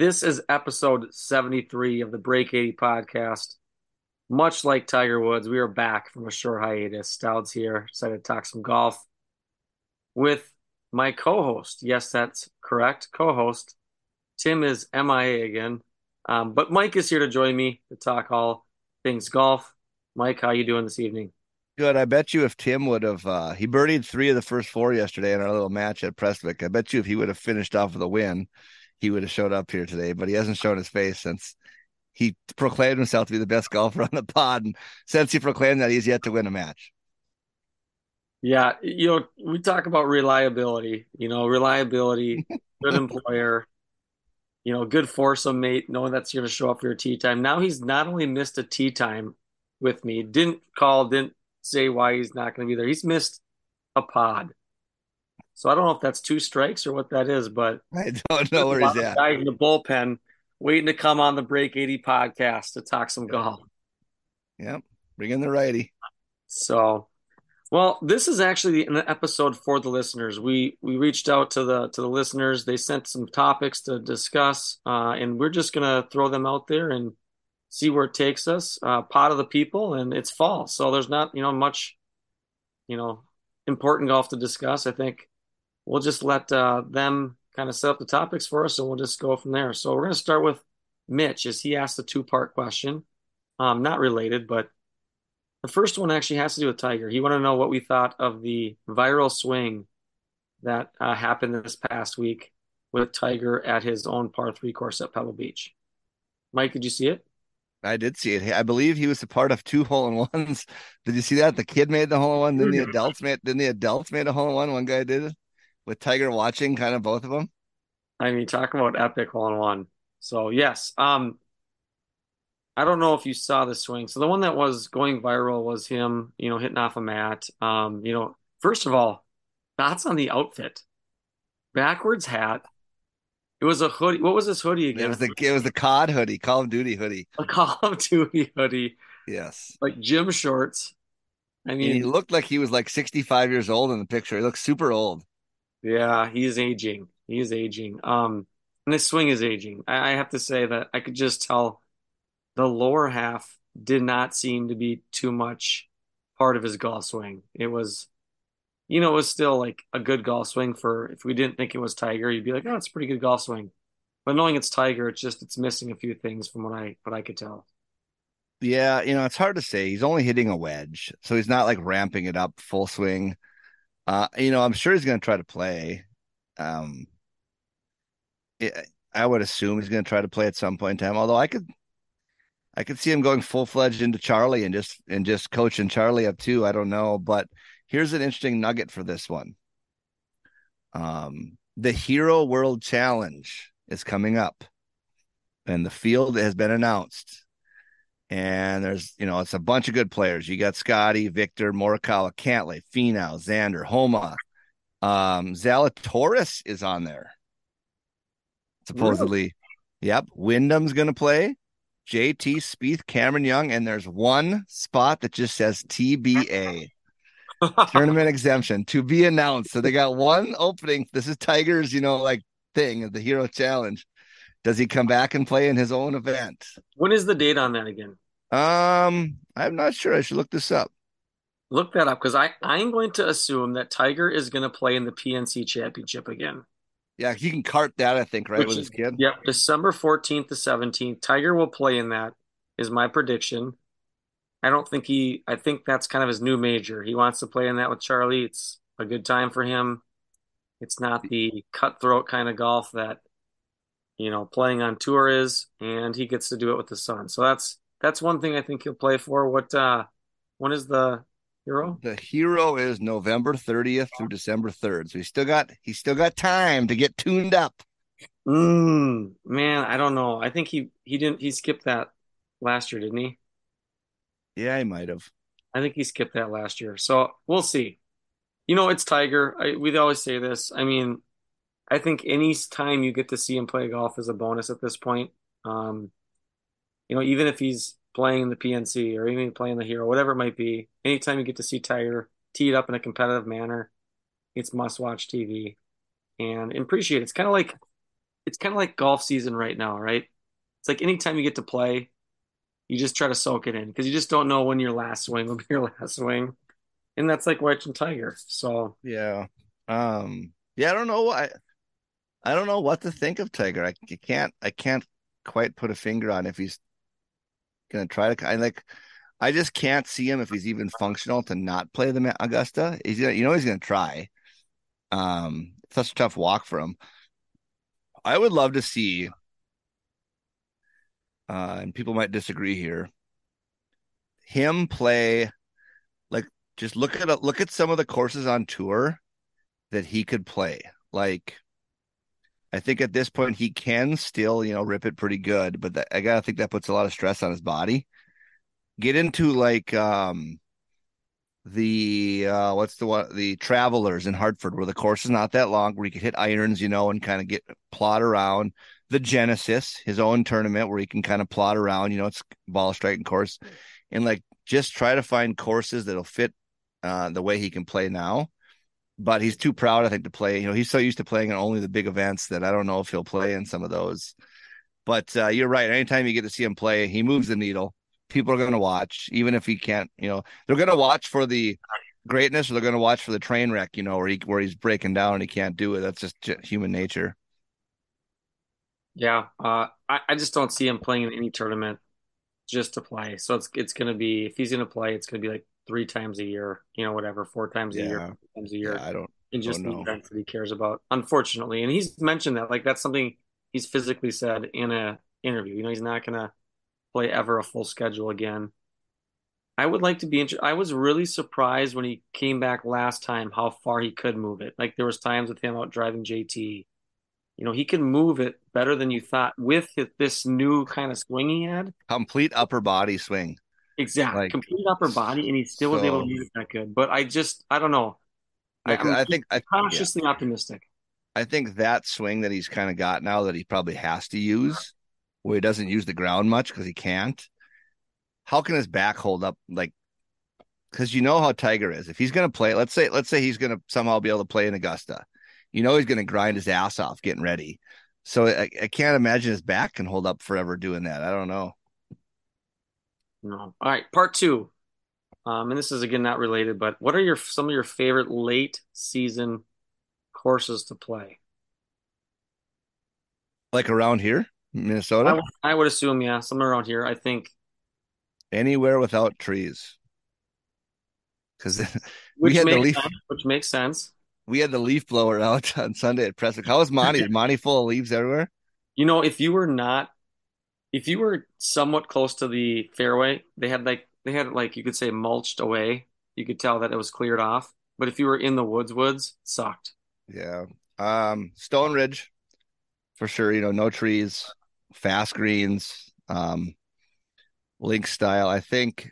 This is episode 73 of the Break 80 podcast. Much like Tiger Woods, we are back from a short hiatus. Stoud's here, excited to talk some golf with my co host. Yes, that's correct. Co host. Tim is MIA again. Um, but Mike is here to join me to talk all things golf. Mike, how you doing this evening? Good. I bet you if Tim would have, uh, he birdied three of the first four yesterday in our little match at Prestwick. I bet you if he would have finished off with a win, he would have showed up here today. But he hasn't shown his face since he proclaimed himself to be the best golfer on the pod. And since he proclaimed that, he's yet to win a match. Yeah, you know, we talk about reliability, you know, reliability, good employer, you know, good foursome mate, knowing that's going to show up for your tee time. Now he's not only missed a tee time with me, didn't call, didn't say why he's not going to be there. He's missed a pod. So I don't know if that's two strikes or what that is, but I don't know where he's at. guy in the bullpen waiting to come on the Break 80 podcast to talk some golf. Yep. Bring in the righty. So, well, this is actually an episode for the listeners. We we reached out to the to the listeners. They sent some topics to discuss, uh, and we're just gonna throw them out there and see where it takes us. Uh, pot of the people, and it's fall, so there's not you know much, you know, important golf to discuss. I think we'll just let uh, them kind of set up the topics for us, and we'll just go from there. So we're gonna start with Mitch, as he asked a two part question, um, not related, but the first one actually has to do with Tiger. He wanted to know what we thought of the viral swing that uh, happened this past week with Tiger at his own par three course at Pebble Beach. Mike, did you see it? I did see it. I believe he was a part of two hole in ones. Did you see that? The kid made the hole in one. Then the adults made. Then the adults made a hole in one. One guy did it with Tiger watching, kind of both of them. I mean, talk about epic hole in one. So yes, um, I don't know if you saw the swing. So the one that was going viral was him, you know, hitting off a mat. Um, you know, first of all, thoughts on the outfit. Backwards hat. It was a hoodie. What was this hoodie again? It was the it was the COD hoodie, Call of Duty hoodie. a Call of Duty hoodie, Yes. like gym shorts. I And he looked like he was like 65 years old in the picture. He looks super old. Yeah, he is aging. He is aging. Um, and his swing is aging. I, I have to say that I could just tell the lower half did not seem to be too much part of his golf swing. It was, you know, it was still like a good golf swing for if we didn't think it was Tiger, you'd be like, oh, it's a pretty good golf swing. But knowing it's Tiger, it's just it's missing a few things from what I what I could tell. Yeah, you know, it's hard to say. He's only hitting a wedge, so he's not like ramping it up full swing. Uh, you know, I'm sure he's going to try to play. Um, it, I would assume he's going to try to play at some point in time. Although I could, I could see him going full fledged into Charlie and just and just coaching Charlie up too. I don't know, but here's an interesting nugget for this one. Um, the Hero World Challenge is coming up, and the field has been announced and there's you know it's a bunch of good players. You got Scotty, Victor, Morikawa, Cantlay, Finau, Xander, Homa, um, Zalatoris is on there. Supposedly, yep. Wyndham's going to play. JT Spieth, Cameron Young, and there's one spot that just says TBA tournament exemption to be announced. So they got one opening. This is Tiger's, you know, like thing of the Hero Challenge. Does he come back and play in his own event? When is the date on that again? Um, I'm not sure. I should look this up. Look that up because I I'm going to assume that Tiger is going to play in the PNC Championship again. Yeah, he can cart that, I think, right, Which with is- his kid. Yep, December 14th to 17th. Tiger will play in that, is my prediction. I don't think he, I think that's kind of his new major. He wants to play in that with Charlie. It's a good time for him. It's not the cutthroat kind of golf that, you know, playing on tour is, and he gets to do it with the son. So that's that's one thing I think he'll play for. What uh when is the hero? The hero is November 30th through December 3rd. So he's still got he's still got time to get tuned up. Mm, man, I don't know. I think he he didn't he skipped that last year, didn't he? Yeah, he might have. I think he skipped that last year. So we'll see. You know, it's Tiger. I, we always say this. I mean, I think any time you get to see him play golf is a bonus at this point. Um, you know, even if he's playing in the PNC or even playing the Hero, whatever it might be, anytime you get to see Tiger tee it up in a competitive manner, it's must-watch TV. And appreciate it. It's kind of like it's kind of like golf season right now, right? It's like anytime you get to play, you just try to soak it in because you just don't know when your last swing will be your last swing, and that's like watching Tiger. So yeah, um, yeah, I don't know. I I don't know what to think of Tiger. I, can't I can't quite put a finger on if he's gonna try to. I like. I just can't see him if he's even functional to not play the Augusta. He's gonna, you know, he's gonna try. Um, such a tough walk for him. I would love to see, uh, and people might disagree here. Him play, like, just look at look at some of the courses on tour that he could play. Like, I think at this point he can still, you know, rip it pretty good, but that, I gotta think that puts a lot of stress on his body. Get into like um the uh what's the one the travelers in Hartford where the course is not that long where you could hit irons, you know, and kind of get plot around. The Genesis, his own tournament where he can kind of plot around, you know, it's ball striking course. And like just try to find courses that'll fit uh the way he can play now but he's too proud, I think, to play. You know, he's so used to playing in only the big events that I don't know if he'll play in some of those. But uh, you're right. Anytime you get to see him play, he moves the needle. People are going to watch, even if he can't. You know, they're going to watch for the greatness, or they're going to watch for the train wreck. You know, where he where he's breaking down and he can't do it. That's just human nature. Yeah, uh, I I just don't see him playing in any tournament just to play. So it's it's going to be if he's going to play, it's going to be like three times a year, you know, whatever, four times a yeah. year, times a year. Yeah, I don't. And just the events that he cares about, unfortunately. And he's mentioned that, like that's something he's physically said in a interview. You know, he's not gonna play ever a full schedule again. I would like to be interested. I was really surprised when he came back last time how far he could move it. Like there was times with him out driving JT. You know, he can move it better than you thought with this new kind of swing he had. Complete upper body swing. Exactly. Like, Complete upper body, and he still so, was able to use it that good. But I just, I don't know. Like, I, I think I cautiously yeah. optimistic. I think that swing that he's kind of got now that he probably has to use, where he doesn't use the ground much because he can't. How can his back hold up? Like, because you know how Tiger is. If he's going to play, let's say, let's say he's going to somehow be able to play in Augusta. You know he's going to grind his ass off getting ready. So I, I can't imagine his back can hold up forever doing that. I don't know. No. All right, part two. Um, and this is again not related, but what are your some of your favorite late season courses to play? Like around here, Minnesota? I, w- I would assume, yeah, somewhere around here. I think anywhere without trees, because we had the leaf, sense, which makes sense. We had the leaf blower out on Sunday at Prestwick. How was Monty? Monty full of leaves everywhere? You know, if you were not if you were somewhat close to the fairway, they had like they had like you could say mulched away. You could tell that it was cleared off. But if you were in the woods, woods sucked. Yeah. Um, Stone Ridge, for sure. You know, no trees, fast greens, um, link style. I think.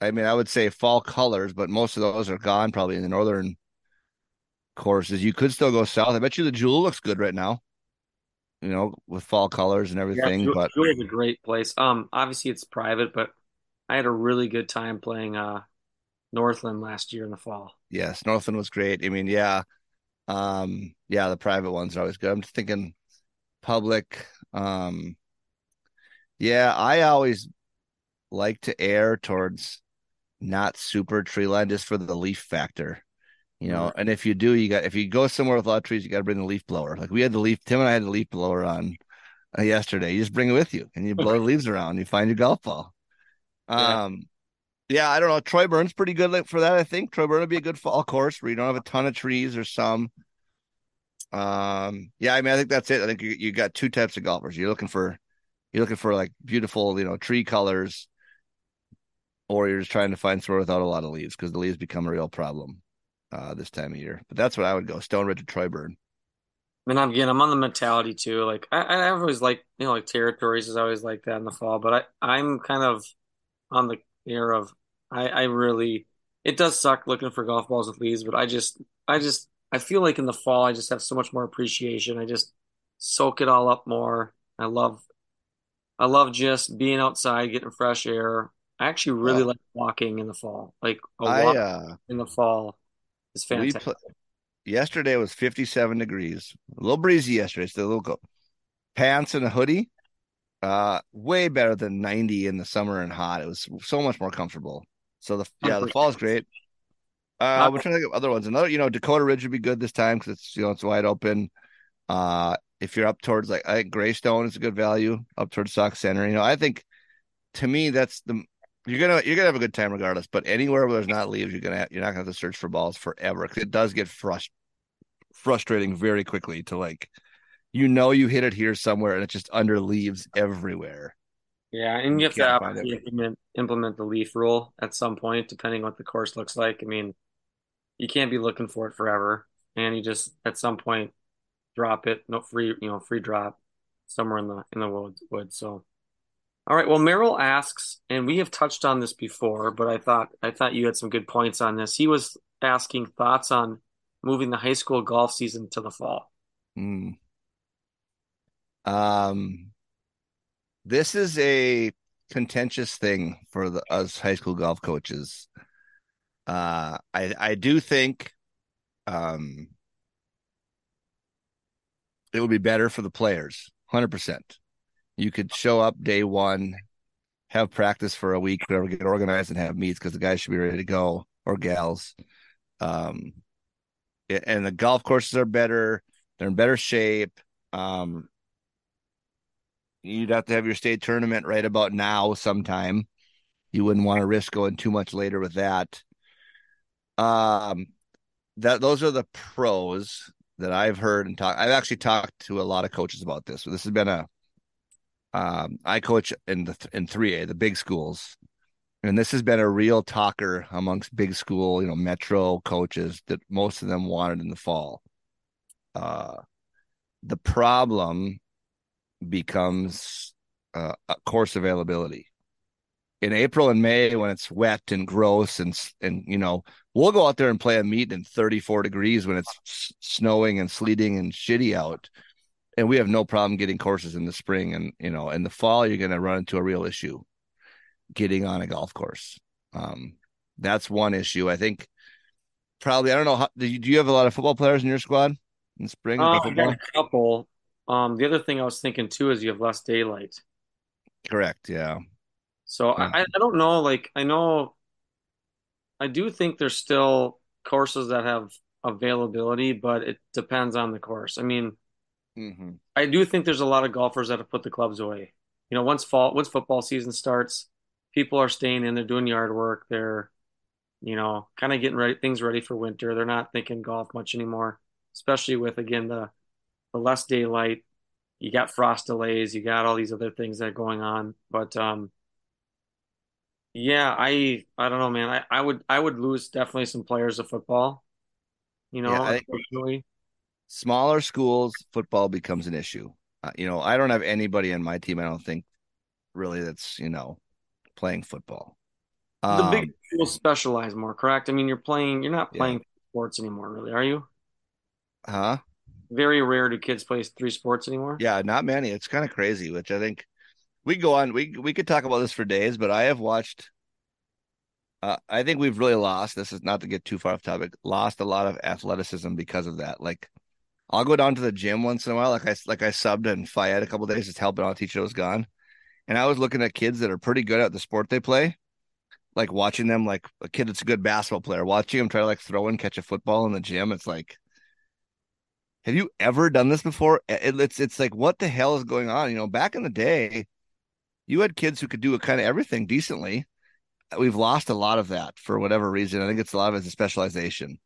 I mean, I would say fall colors, but most of those are gone probably in the northern courses. You could still go south. I bet you the Jewel looks good right now you know, with fall colors and everything. Yeah, but Jewel's a great place. Um, obviously it's private, but I had a really good time playing uh Northland last year in the fall. Yes, Northland was great. I mean, yeah, um, yeah, the private ones are always good. I'm just thinking public. Um, yeah, I always like to err towards not super tree line just for the leaf factor you know and if you do you got if you go somewhere with a lot of trees you got to bring the leaf blower. Like we had the leaf tim and i had the leaf blower on uh, yesterday. You just bring it with you and you blow the leaves around you find your golf ball. Um yeah. yeah i don't know. Troy Burne's pretty good for that i think. Troy Burne would be a good fall course where you don't have a ton of trees or some. Um, yeah, I mean, I think that's it. I think you, you got two types of golfers. You're looking for you're looking for like beautiful, you know, tree colors, or you're just trying to find somewhere without a lot of leaves because the leaves become a real problem uh, this time of year. But that's what I would go: Stone Ridge or Troy Burne. And again, I'm on the mentality too. Like I, I always like you know like territories is always like that in the fall, but I I'm kind of on the air of I I really it does suck looking for golf balls with leaves, but I just I just I feel like in the fall I just have so much more appreciation. I just soak it all up more. I love I love just being outside, getting fresh air. I actually really Well, like walking in the fall. Like a I walk uh, in the fall we fantastic. yesterday was 57 degrees, a little breezy yesterday. So a little go pants and a hoodie. Uh, way better than 90 in the summer and hot. It was so much more comfortable. So the yeah, the fall is great. Uh, Uh, we're trying to think of other ones. Another, you know, Dakota Ridge would be good this time because it's you know it's wide open. Uh, if you're up towards like I think Greystone is a good value up towards Sauk Centre. You know, I think to me that's the you're gonna you're gonna have a good time regardless. But anywhere where there's not leaves, you're gonna you're not gonna have to search for balls forever because it does get frust- frustrating very quickly to like you know you hit it here somewhere and it's just under leaves everywhere. Yeah, and You you have to can't find obviously it. implement implement the leaf rule at some point, depending on what the course looks like. I mean, you can't be looking for it forever, and you just at some point drop it, no free, you know, free drop somewhere in the in the woods. woods. So, all right. Well, Merrill asks, and we have touched on this before, but I thought I thought you had some good points on this. He was asking thoughts on moving the high school golf season to the fall. Hmm. Um, this is a contentious thing for the us high school golf coaches. Uh, I I do think um it would be better for the players, hundred percent. You could show up day one, have practice for a week, whatever, get organized and have meets because the guys should be ready to go or gals. Um, and the golf courses are better; they're in better shape. Um, you'd have to have your state tournament right about now sometime. You wouldn't want to risk going too much later with that. Um, that those are the pros that I've heard and talked. I've actually talked to a lot of coaches about this. So this has been a um, I coach in the in three A, the big schools, and this has been a real talker amongst big school, you know, metro coaches that most of them wanted in the fall. Uh, the problem becomes uh, course availability. In April and May when it's wet and gross and and you know we'll go out there and play a meet in 34 degrees when it's snowing and sleeting and shitty out and we have no problem getting courses in the spring and you know in the fall you're going to run into a real issue getting on a golf course um that's one issue i think probably i don't know how do you, do you have a lot of football players in your squad in spring Uh, I got a couple. Um, the other thing I was thinking too is you have less daylight. correct yeah So uh, I, I don't know. Like I know I do think there's still courses that have availability, but it depends on the course. I mean, mm-hmm. I do think there's a lot of golfers that have put the clubs away. You know, once fall, once football season starts, people are staying in, they're doing yard work, they're, you know, kind of getting ready, things ready for winter. They're not thinking golf much anymore, especially with again the the less daylight. You got frost delays, you got all these other things that are going on. But um yeah, I I don't know, man. I, I would I would lose definitely some players of football, you yeah know, i think unfortunately. Smaller schools football becomes an issue uh, you know i don't have anybody on my team i don't think really that's you know playing football The big um schools specialize more, correct? I mean, you're playing, you're not yeah playing sports anymore, really, are you? huh Very rare do kids play three sports anymore. yeah not many it's kind of crazy which i think we go on we we could talk about this for days but i have watched uh, i think we've really lost this is not to get too far off topic lost a lot of athleticism because of that like i'll go down to the gym once in a while. Like i like i subbed and Fayette a couple days just helping out teacher was gone. And i was looking at kids that are pretty good at the sport they play like watching them like a kid that's a good basketball player watching him try to like throw and catch a football in the gym. It's like have you ever done this before? It, it's it's like what the hell is going on? You know back in the day you had kids who could do kind of everything decently. We've lost a lot of that for whatever reason. I think it's a lot of it's a specialization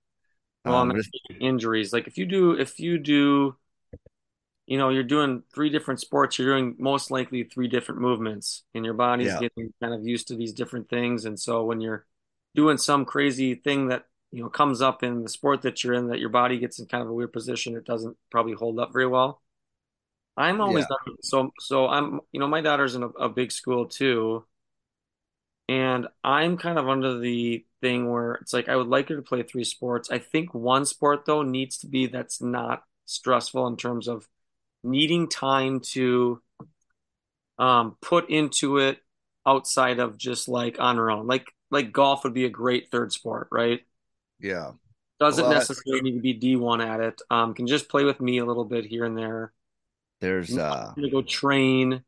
Well, Um, I'm injuries. Like if you do, if you do, you know, you're doing three different sports, you're doing most likely three different movements, and your body's Yeah. getting kind of used to these different things. And so when you're doing some crazy thing that, you know, comes up in the sport that you're in, that your body gets in kind of a weird position, it doesn't probably hold up very well. I'm always done, so so I'm, you know, my daughter's in a, a big school too. And I'm kind of under the thing where it's like I would like her to play three sports. I think one sport though needs to be that's not stressful in terms of needing time to um put into it outside of just like on her own. Like like golf would be a great third sport, right? yeah. Doesn't Well, I- necessarily need to be D1 at it. Um can just play with me a little bit here and there. There's uh go train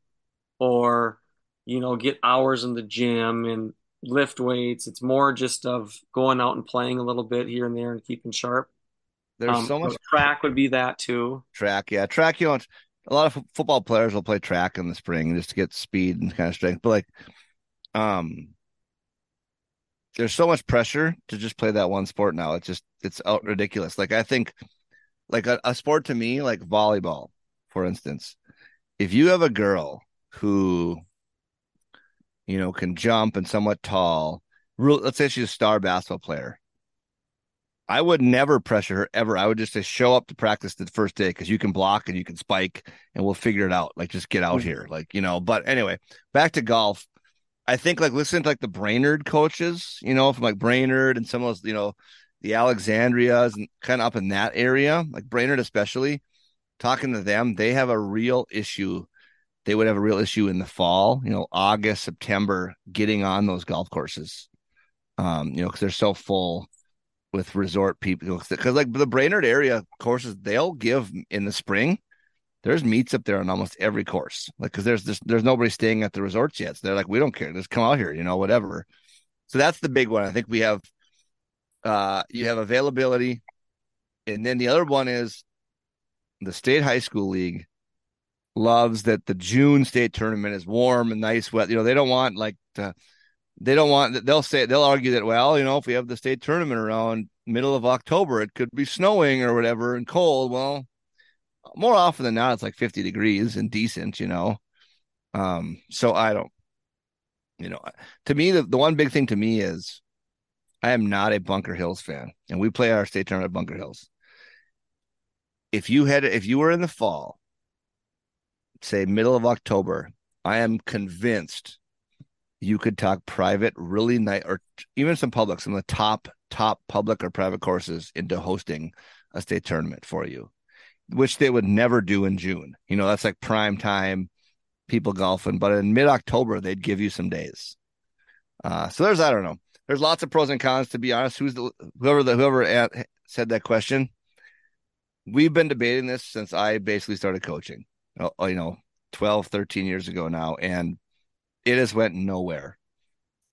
or you know get hours in the gym and lift weights it's more just of going out and playing a little bit here and there and keeping sharp there's Um, so much track would be that too track. Yeah, track. You know, a lot of f- football players will play track in the spring just to get speed and kind of strength. But like, um, there's so much pressure to just play that one sport now. It's just it's out ridiculous. Like I think, like a, a sport to me, like volleyball, for instance, if you have a girl who, you know, can jump and somewhat tall, real, let's say she's a star basketball player. I would never pressure her ever. I would just say show up to practice the first day because you can block and you can spike and we'll figure it out. Like just get out Mhm. here. Like, you know, but anyway, back to golf. I think like listen to like the Brainerd coaches, you know, from like Brainerd and some of those, you know, the Alexandrias and kind of up in that area, like Brainerd especially, talking to them, they have a real issue. They would have a real issue in the fall, you know, August, September, getting on those golf courses. Um, you know, because they're so full with resort people because like the Brainerd area courses they'll give in the spring. There's meets up there on almost every course, like because there's just there's nobody staying at the resorts yet. So they're like, we don't care, just come out here, you know, whatever. So that's the big one. I think we have, uh, you have availability, and then the other one is the state high school league loves that the June state tournament is warm and nice, wet. You know, they don't want like to they don't want they'll say they'll argue that well you know if we have the state tournament around middle of october it could be snowing or whatever and cold. Well more often than not it's like 50 degrees and decent you know. Um so i don't you know to me the, the one big thing to me is i am not a bunker hills fan and we play our state tournament at bunker hills. If you had if you were in the fall say middle of october i am convinced you could talk private, really nice, or even some public, some of the top, top public or private courses into hosting a state tournament for you, which they would never do in June. You know, that's like prime time, people golfing. But in mid October, they'd give you some days. Uh, so there's, I don't know, there's lots of pros and cons. To be honest, who's the whoever the whoever at, said that question? We've been debating this since I basically started coaching. Oh, You know, 12, 13 years ago now, and it has went nowhere.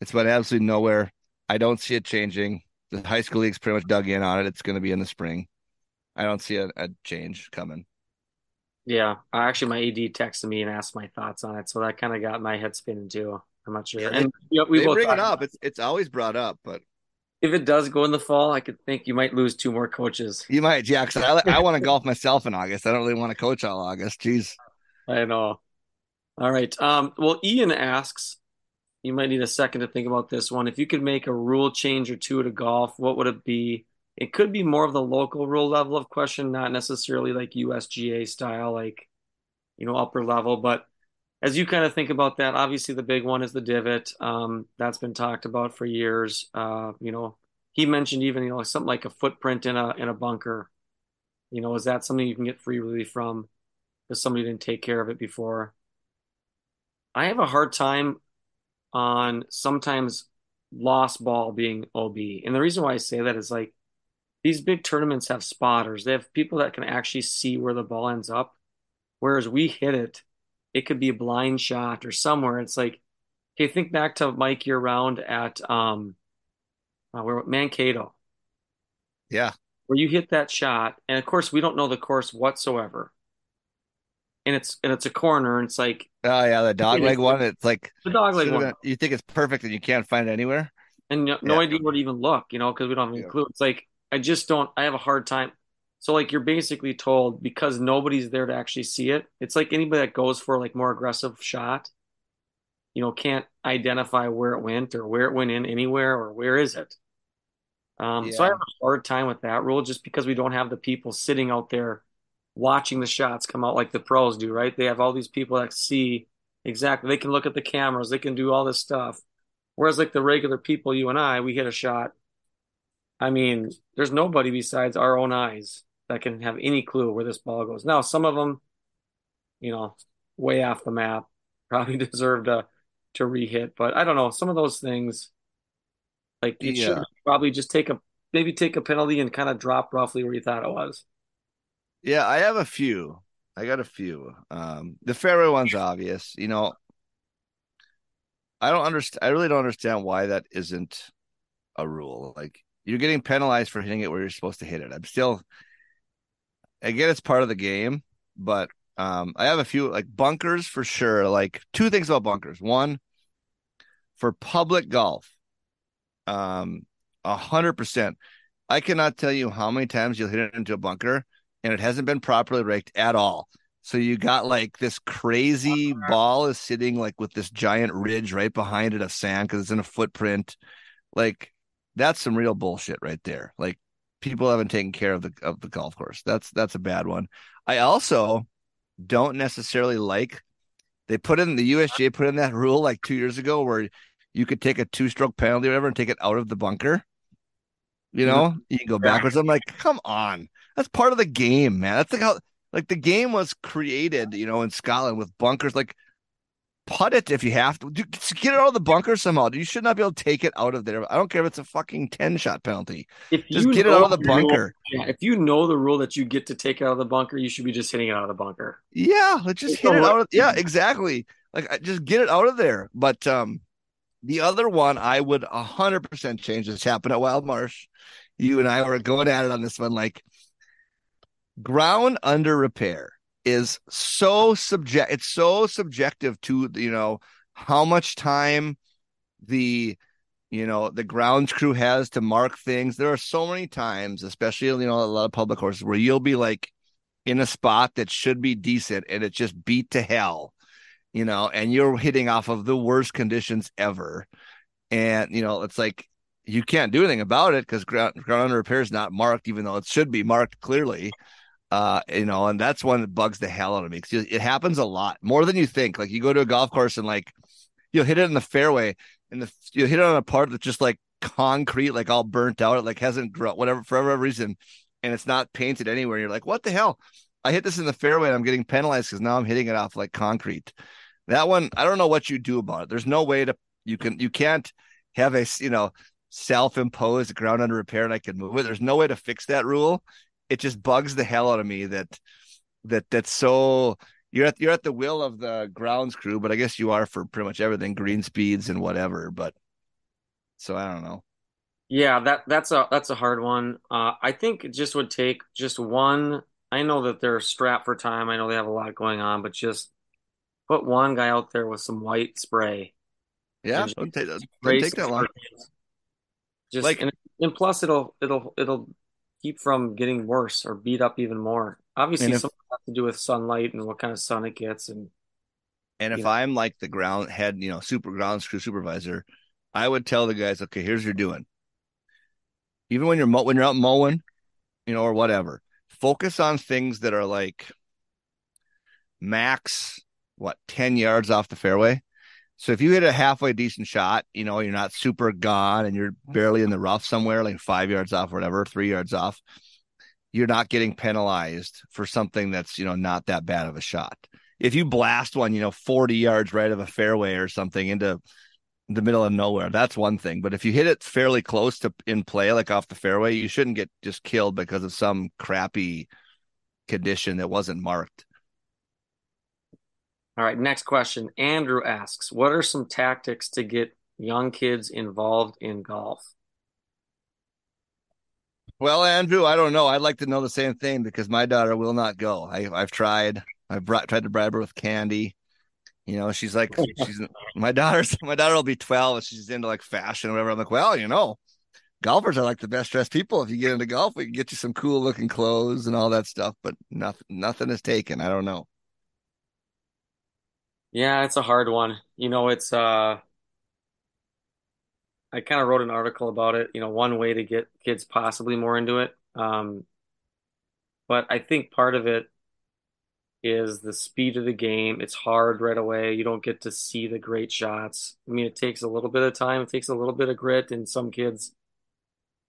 It's went absolutely nowhere. I don't see it changing. The high school league's pretty much dug in on it. It's going to be in the spring. I don't see a, a change coming. yeah actually my AD texted me and asked my thoughts on it so that kind of got my head spinning too I'm not sure Yeah, and yeah, we they both bring it up. It's it's always brought up, but if it does go in the fall I could think you might lose two more coaches you might, yeah. Because I I want to golf myself in August. I don't really want to coach all August. Jeez. I know. All right. Um, well, Ian asks, you might need a second to think about this one. If you could make a rule change or two to golf, what would it be? It could be more of the local rule level of question, not necessarily like USGA style, like, you know, upper level. But as you kind of think about that, obviously the big one is the divot. Um, that's been talked about for years. Uh, you know, he mentioned even, you know, something like a footprint in a in a bunker. You know, is that something you can get free relief from because somebody didn't take care of it before? I have a hard time on sometimes lost ball being OB. And the reason why I say that is like these big tournaments have spotters. They have people that can actually see where the ball ends up. Whereas we hit it, it could be a blind shot or somewhere. It's like, okay, think back to Mike year round at um uh, where Mankato, Yeah. where you hit that shot, and of course we don't know the course whatsoever. And it's and it's a corner, and it's like Oh yeah, the dog leg one. It's like the dog leg one. you think it's perfect and you can't find it anywhere. and no, no idea where to even look, you know, because we don't have any Yeah. clue. It's like I just don't. I have a hard time. So like you're basically told because nobody's there to actually see it. It's like anybody that goes for like more aggressive shot, you know, can't identify where it went or where it went in anywhere or where is it. Um, so I have a hard time with that rule just because we don't have the people sitting out there watching the shots come out like the pros do, right? They have all these people that see exactly. They can look at the cameras, they can do all this stuff. Whereas like the regular people, you and I, we hit a shot. I mean, there's nobody besides our own eyes that can have any clue where this ball goes. Now, some of them, you know, way off the map, probably deserve to to re-hit, but I don't know. Some of those things, like it should probably just take a maybe take a penalty and kind of drop roughly where you thought it was. Yeah, I have a few. I got a few. Um, the fairway one's obvious. You know, I don't understand. I really don't understand why that isn't a rule. Like you're getting penalized for hitting it where you're supposed to hit it. I'm still. I get it's part of the game, but um, I have a few like bunkers for sure. Like two things about bunkers. One, for public golf, um, a hundred percent. I cannot tell you how many times you'll hit it into a bunker and it hasn't been properly raked at all. So you got like this crazy ball is sitting like with this giant ridge right behind it of sand because it's in a footprint. Like that's some real bullshit right there. Like people haven't taken care of the of the golf course. That's that's a bad one. I also don't necessarily like they put in the USGA put in that rule like two years ago where you could take a two stroke penalty or whatever and take it out of the bunker. You mm-hmm. know, you can go backwards. I'm like, come on. That's part of the game, man. That's like how like the game was created, you know, in Scotland with bunkers. Like put it if you have to. Dude, get it out of the bunker somehow. You should not be able to take it out of there. I don't care if it's a fucking 10 shot penalty. If Just get it out of the rule- bunker. yeah, if you know the rule that you get to take it out of the bunker, you should be just hitting it out of the bunker. Yeah, let's just It's hit it out of yeah, exactly. Like just get it out of there. But um the other one I would a hundred percent change this happened at Wild Marsh. You and I were going at it on this one. Like ground under repair is so subject it's so subjective to you know how much time the you know the grounds crew has to mark things. There are so many times especially you know a lot of public horses where you'll be like in a spot that should be decent and it's just beat to hell you know and you're hitting off of the worst conditions ever. And you know it's like you can't do anything about it because ground, ground under repair is not marked even though it should be marked clearly uh you know and that's one that bugs the hell out of me because it happens a lot more than you think. Like you go to a golf course and like you'll hit it in the fairway and the you hit it on a part that's just like concrete like all burnt out. It like hasn't grown whatever for whatever reason and it's not painted anywhere. You're like what the hell? I hit this in the fairway and i'm getting penalized because now i'm hitting it off like concrete. That one i don't know what you do about it. There's no way to you can you can't have a you know self-imposed ground under repair and i can move it. There's no way to fix that rule it just bugs the hell out of me that that that's so you're at you're at the will of the grounds crew, but I guess you are for pretty much everything, green speeds and whatever. But so I don't know. Yeah, that that's a that's a hard one. Uh, I think it just would take just one. I know that they're strapped for time. I know they have a lot going on, but just put one guy out there with some white spray. Yeah, don't take, don't take that long. Just Like- and, and plus it'll it'll it'll keep from getting worse or beat up even more. Obviously, if- something has to do with sunlight and what kind of sun it gets, and And if know. I'm like the ground head, you know, super ground crew supervisor, I would tell the guys, okay, here's what you're doing. Even when you're when you're out mowing, you know, or whatever, focus on things that are like max what 10 yards off the fairway. So if you hit a halfway decent shot, you know, you're not super gone and you're mm-hmm. barely in the rough somewhere, like five yards off or whatever, three yards off, you're not getting penalized for something that's, you know, not that bad of a shot. If you blast one, you know, 40 yards right of a fairway or something into the middle of nowhere, that's one thing. But if you hit it fairly close to in play, like off the fairway, you shouldn't get just killed because of some crappy condition that wasn't marked. All right, next question. Andrew asks, what are some tactics to get young kids involved in golf? Well, Andrew, I don't know. I'd like to know the same thing because my daughter will not go. I, I've tried. I've brought, tried to bribe her with candy. You know, she's like, she's my daughter's my daughter will be twelve. and She's into like fashion or whatever. I'm like, well, you know, golfers are like the best dressed people. If you get into golf, we can get you some cool looking clothes and all that stuff, but nothing nothing is taken. I don't know. Yeah, it's a hard one. You know, it's uh I kind of wrote an article about it, you know, one way to get kids possibly more into it. Um, but I think part of it is the speed of the game. It's hard right away. You don't get to see the great shots. I mean, it takes a little bit of time. It takes a little bit of grit, and some kids,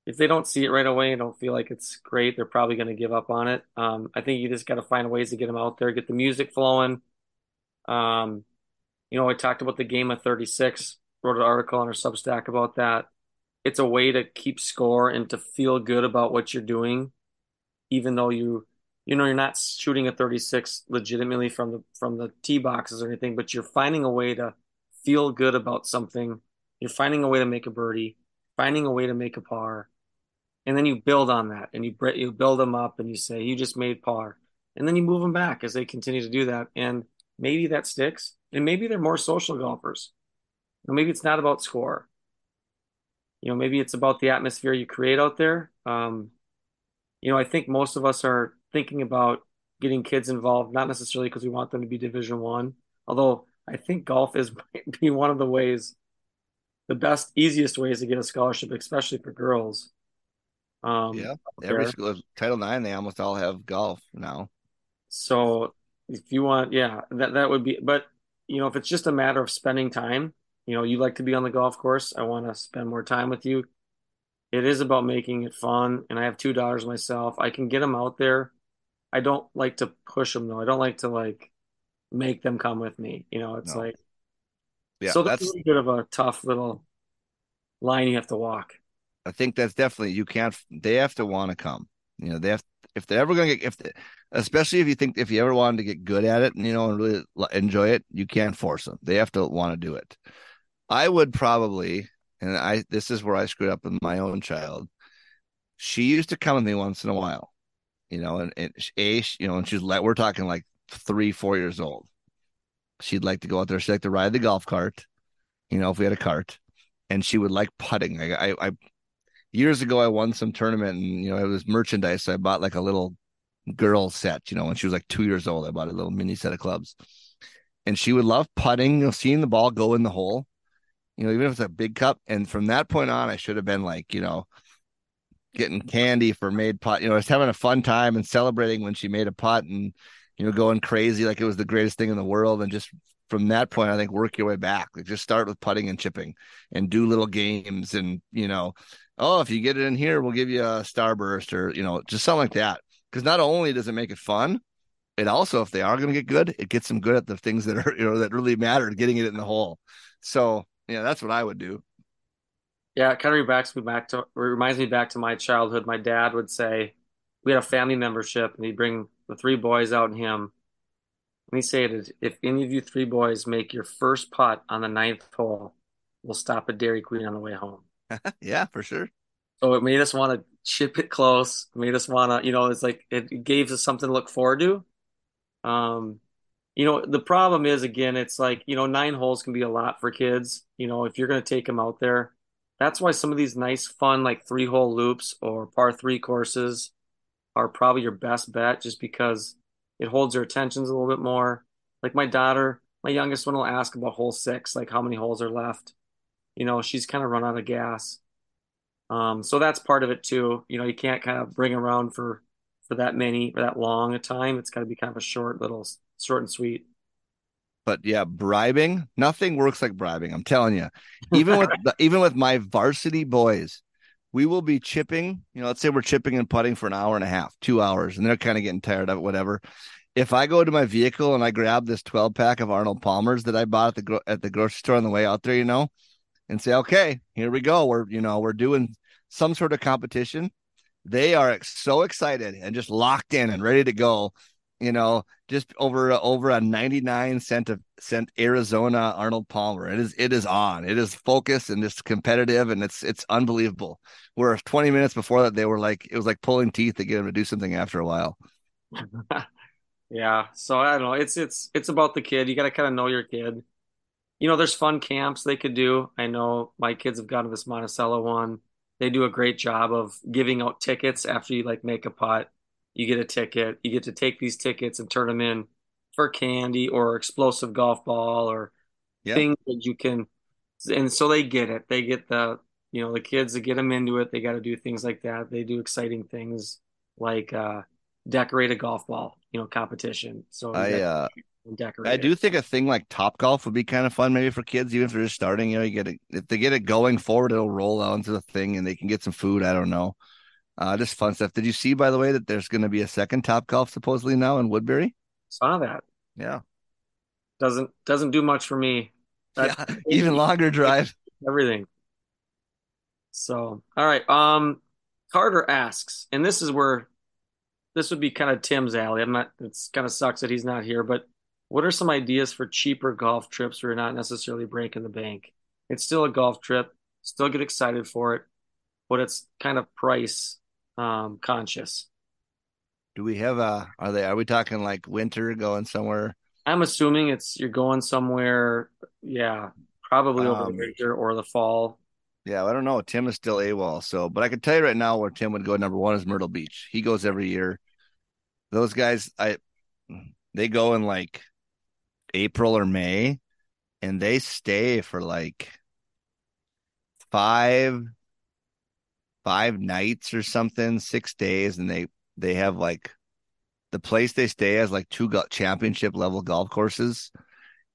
if they don't see it right away and don't feel like it's great, they're probably going to give up on it. Um, I think you just got to find ways to get them out there, get the music flowing. Um, you know, I talked about the game of 36, wrote an article on our Substack about that. It's a way to keep score and to feel good about what you're doing, even though you you know you're not shooting a 36 legitimately from the from the tee boxes or anything, but you're finding a way to feel good about something. You're finding a way to make a birdie, finding a way to make a par, and then you build on that and you you build them up and you say you just made par, and then you move them back as they continue to do that, and maybe that sticks, and maybe they're more social golfers. Or maybe it's not about score. You know, maybe it's about the atmosphere you create out there. Um, you know, I think most of us are thinking about getting kids involved, not necessarily because we want them to be Division One, although I think golf is might be one of the ways, the best, easiest ways to get a scholarship, especially for girls. Um, yeah, every there. school, Title Nine, they almost all have golf now. So if you want, yeah, that that would be. But you know, if it's just a matter of spending time, you know, you like to be on the golf course. I want to spend more time with you. It is about making it fun, and I have two daughters myself. I can get them out there I don't like to push them though. I don't like to like make them come with me. You know, it's no. like yeah, so that's a bit of a tough little line you have to walk. I think that's definitely you can't. They have to want to come. You know, they have if they're ever going to get if, they, especially if you think if you ever wanted to get good at it, and, you know, and really enjoy it, you can't force them. They have to want to do it. I would probably, and I this is where I screwed up with my own child. She used to come with me once in a while you know, and, and a you know, and she's like, we're talking like three, four years old. She'd like to go out there. She'd like to ride the golf cart, you know, if we had a cart, and she would like putting. I, I, I years ago, I won some tournament, and you know, it was merchandise. So I bought like a little girl set, you know, when she was like two years old. I bought a little mini set of clubs, and she would love putting, you know, seeing the ball go in the hole, you know, even if it's a big cup. And from that point on, I should have been like, you know, getting candy for made pot. You know, I was having a fun time and celebrating when she made a pot and you know going crazy like it was the greatest thing in the world. And just from that point, I think work your way back. Like just start with putting and chipping and do little games and you know, oh if you get it in here, we'll give you a starburst or you know just something like that. Because not only does it make it fun, it also if they are going to get good, it gets them good at the things that are you know that really matter, getting it in the hole. So yeah, that's what I would do. Yeah, it kind of reminds me back to reminds me back to my childhood. My dad would say we had a family membership, and he'd bring the three boys out and him. And he said, "If any of you three boys make your first putt on the ninth hole, we'll stop at Dairy Queen on the way home." yeah, for sure. So it made us want to chip it close. Made us want to, you know, it's like it gave us something to look forward to. Um, you know, the problem is again, it's like you know, nine holes can be a lot for kids. You know, if you're going to take them out there that's why some of these nice, fun, like three hole loops or par three courses are probably your best bet just because it holds their attentions a little bit more. Like my daughter, my youngest one will ask about hole six, like how many holes are left. You know, she's kind of run out of gas. Um, so that's part of it too. You know, you can't kind of bring around for for that many, for that long a time. It's got to be kind of a short little, short and sweet but yeah, bribing, nothing works like bribing. I'm telling you. Even with the, even with my varsity boys, we will be chipping. You know, let's say we're chipping and putting for an hour and a half, two hours, and they're kind of getting tired of it, whatever. If I go to my vehicle and I grab this 12 pack of Arnold Palmer's that I bought at the gro- at the grocery store on the way out there, you know, and say, okay, here we go. We're you know we're doing some sort of competition. They are so excited and just locked in and ready to go you know, just over over a 99 cent of cent Arizona Arnold Palmer. It is it is on. It is focused and it's competitive and it's it's unbelievable. Where 20 minutes before that they were like it was like pulling teeth to get them to do something after a while. yeah. So I don't know. It's it's it's about the kid. You got to kind of know your kid. You know, there's fun camps they could do. I know my kids have gone to this Monticello one. they do a great job of giving out tickets after you like make a putt. You get a ticket. You get to take these tickets and turn them in for candy or explosive golf ball or Yeah. things that you can. And so they get it. They get the you know the kids that get them into it. They got to do things like that. They do exciting things like uh, decorate a golf ball, you know, competition. So I uh. I do think a thing like Top Golf would be kind of fun, maybe for kids, even if they're just starting. You know, you get it if they get it going forward, it'll roll out into the thing, and they can get some food. I don't know, uh, just fun stuff. Did you see, by the way, that there's going to be a second Top Golf supposedly now in Woodbury? Saw that. Yeah, Doesn't doesn't do much for me. That- yeah, even longer drive. everything. So, all right. Um, Carter asks, and this is where this would be kind of Tim's alley. I'm not. It's kind of sucks that he's not here, but what are some ideas for cheaper golf trips where you're not necessarily breaking the bank? It's still a golf trip. Still get excited for it, but it's kind of price um, conscious. Do we have a? Are they? Are we talking like winter going somewhere? I'm assuming it's you're going somewhere. Yeah, probably over Um, the winter or the fall. Yeah, I don't know. Tim is still AWOL, so but I can tell you right now where Tim would go number one is Myrtle Beach. He goes every year. Those guys, I they go in like April or May, and they stay for like five five nights or something, six days, and they they have like the place they stay has like two championship level golf courses,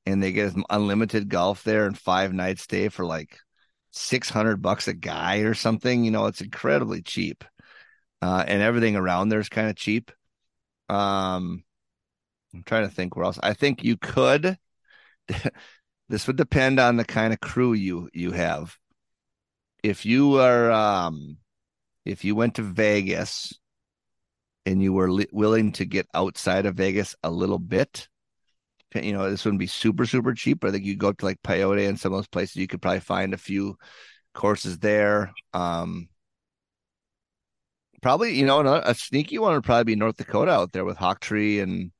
and they get unlimited golf there and five nights stay for like six hundred bucks a guy or something. You know, it's incredibly cheap, uh, and everything around there is kind of cheap. Um, I'm trying to think where else. I think you could. this would depend on the kind of crew you you have. If you are, um, if you went to Vegas and you were li- willing to get outside of Vegas a little bit, you know, this wouldn't be super, super cheap. But I think you go to like Peyote and some of those places, you could probably find a few courses there. Um, probably, you know, a sneaky one would probably be North Dakota out there with Hawktree and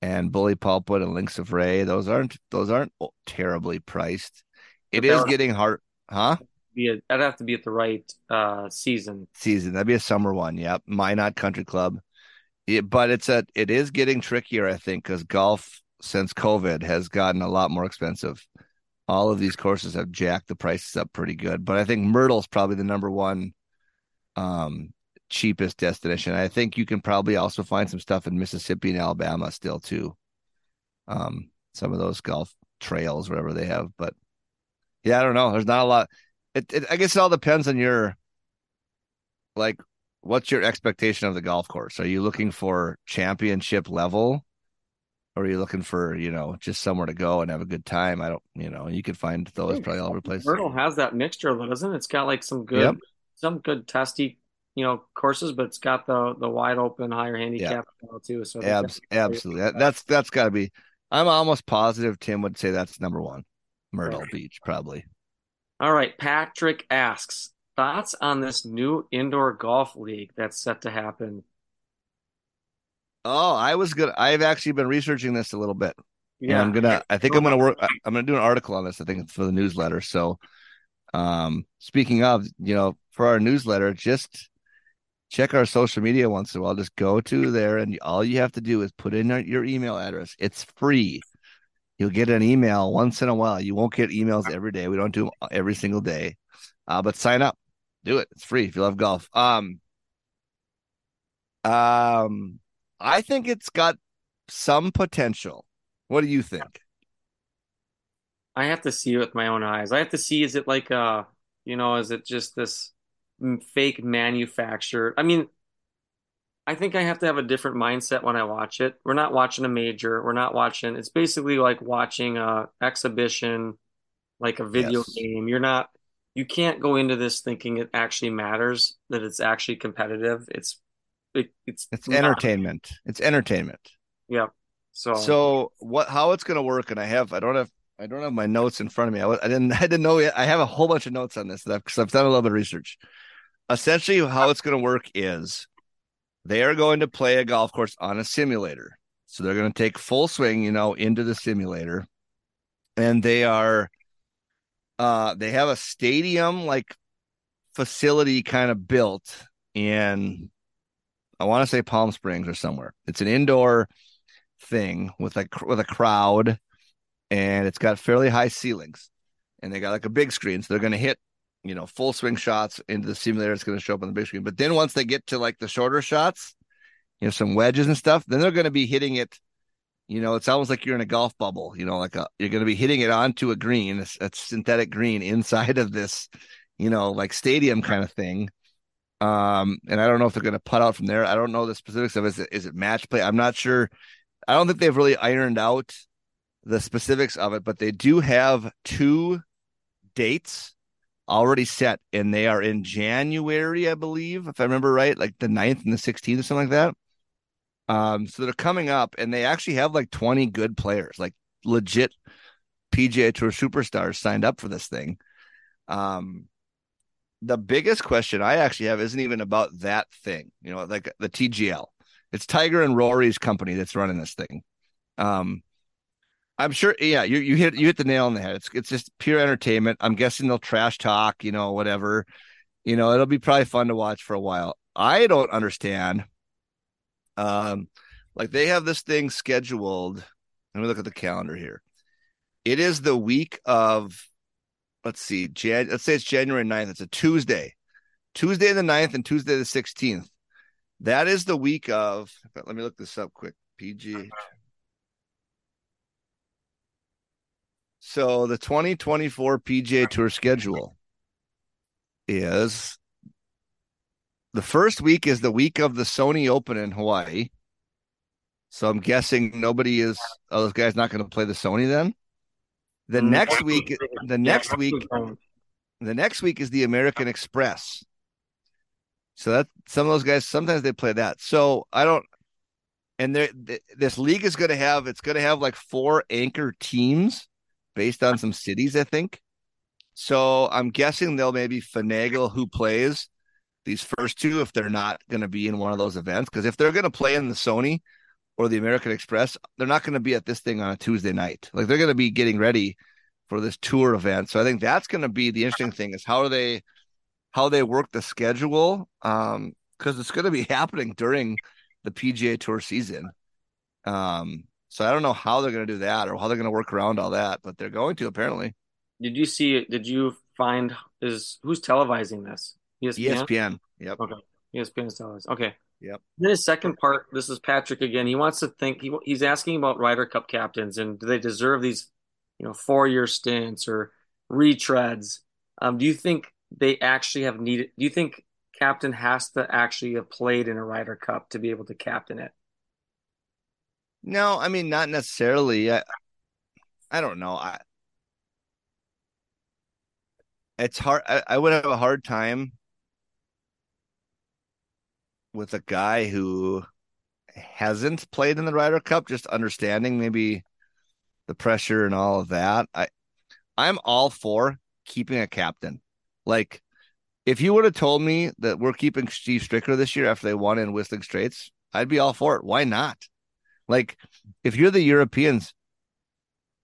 and Bully Pulpit and Links of Ray. Those aren't those aren't terribly priced. It is getting hard, huh? Be a, that'd have to be at the right uh, season. season. That'd be a summer one. Yep. Minot Country Club. Yeah, but it's a it is getting trickier, I think, because golf since COVID has gotten a lot more expensive. All of these courses have jacked the prices up pretty good. But I think Myrtle's probably the number one um cheapest destination. I think you can probably also find some stuff in Mississippi and Alabama still too. Um, some of those golf trails, whatever they have. But yeah, I don't know. There's not a lot. It, it I guess it all depends on your like what's your expectation of the golf course? Are you looking for championship level? Or are you looking for, you know, just somewhere to go and have a good time? I don't, you know, you could find those probably all over the place. Myrtle has that mixture of it, doesn't it? It's got like some good, Yep. some good testy, you know, courses, but it's got the the wide open, higher handicap style too. So Abs- absolutely. That, that's that's got to be. I'm almost positive Tim would say that's number one. Myrtle Right. Beach, probably. All right, Patrick asks thoughts on this new indoor golf league that's set to happen. Oh, I was good. I've actually been researching this a little bit. And Yeah, I'm gonna. I think I'm gonna work. I'm gonna do an article on this. I think for the newsletter. So, um, speaking of, you know, for our newsletter, just check our social media once in a while. Just go to there, and all you have to do is put in your email address. It's free. You'll get an email once in a while. You won't get emails every day. We don't do them every single day, uh, but sign up. Do it. It's free if you love golf. Um, um, I think it's got some potential. What do you think? I have to see it with my own eyes. I have to see is it like uh, you know, is it just this fake manufactured? I mean, I think I have to have a different mindset when I watch it. We're not watching a major. We're not watching. It's basically like watching a exhibition, like a video Yes. game. You're not. You can't go into this thinking it actually matters, that it's actually competitive. It's it, it's It's not. entertainment. It's entertainment. Yeah. So So what? How it's going to work? And I have. I don't have. I don't have my notes in front of me. I, I didn't. I didn't know yet. I have a whole bunch of notes on this because I've done a little bit of research. Essentially, how it's going to work is they are going to play a golf course on a simulator. So they're going to take full swing, you know, into the simulator, and they are. Uh, they have a stadium like facility kind of built in I want to say Palm Springs or somewhere. It's an indoor thing with like with a crowd and it's got fairly high ceilings and they got like a big screen so they're going to hit you know full swing shots into the simulator it's going to show up on the big screen but then once they get to like the shorter shots you know some wedges and stuff then they're going to be hitting it you know it's almost like you're in a golf bubble you know like a, you're going to be hitting it onto a green a, a synthetic green inside of this you know like stadium kind of thing um and i don't know if they're going to put out from there i don't know the specifics of it. Is it, is it match play i'm not sure i don't think they've really ironed out the specifics of it but they do have two dates already set and they are in january i believe if i remember right like the 9th and the 16th or something like that um, so they're coming up and they actually have like 20 good players, like legit PGA Tour superstars signed up for this thing. Um, the biggest question I actually have isn't even about that thing, you know, like the TGL. It's Tiger and Rory's company that's running this thing. Um, I'm sure, yeah, you you hit you hit the nail on the head. It's it's just pure entertainment. I'm guessing they'll trash talk, you know, whatever. You know, it'll be probably fun to watch for a while. I don't understand um, like they have this thing scheduled. Let me look at the calendar here. It is the week of, let's see, Jan, let's say it's January 9th. It's a Tuesday, Tuesday the 9th and Tuesday the 16th. That is the week of, let me look this up quick. PG. So the 2024 PGA Tour schedule is the first week is the week of the Sony Open in Hawaii. So I'm guessing nobody is oh, this guys not going to play the Sony then. The mm, next week, the next week, the next week is the American Express. So that some of those guys sometimes they play that. So I don't. And there, this league is going to have it's going to have like four anchor teams based on some cities, I think. So I'm guessing they'll maybe finagle who plays these first two if they're not going to be in one of those events. Because if they're going to play in the Sony or the American Express, they're not going to be at this thing on a Tuesday night. Like they're going to be getting ready for this tour event. So I think that's going to be the interesting thing is how are they how they work the schedule um because it's going to be happening during the PGA Tour season. Um so I don't know how they're going to do that or how they're going to work around all that, but they're going to apparently. Did you see? Did you find is who's televising this? ESPN. ESPN. Yep. Okay. ESPN is televised. Okay. Yep. Then his second part. This is Patrick again. He wants to think. He, he's asking about Ryder Cup captains and do they deserve these, you know, four year stints or retreads? Um, do you think they actually have needed? Do you think captain has to actually have played in a Ryder Cup to be able to captain it? No, I mean not necessarily. I, I don't know. I it's hard. I, I would have a hard time with a guy who hasn't played in the Ryder Cup, just understanding maybe the pressure and all of that. I I'm all for keeping a captain. Like if you would have told me that we're keeping Steve Stricker this year after they won in Whistling Straits, I'd be all for it. Why not? Like if you're the Europeans,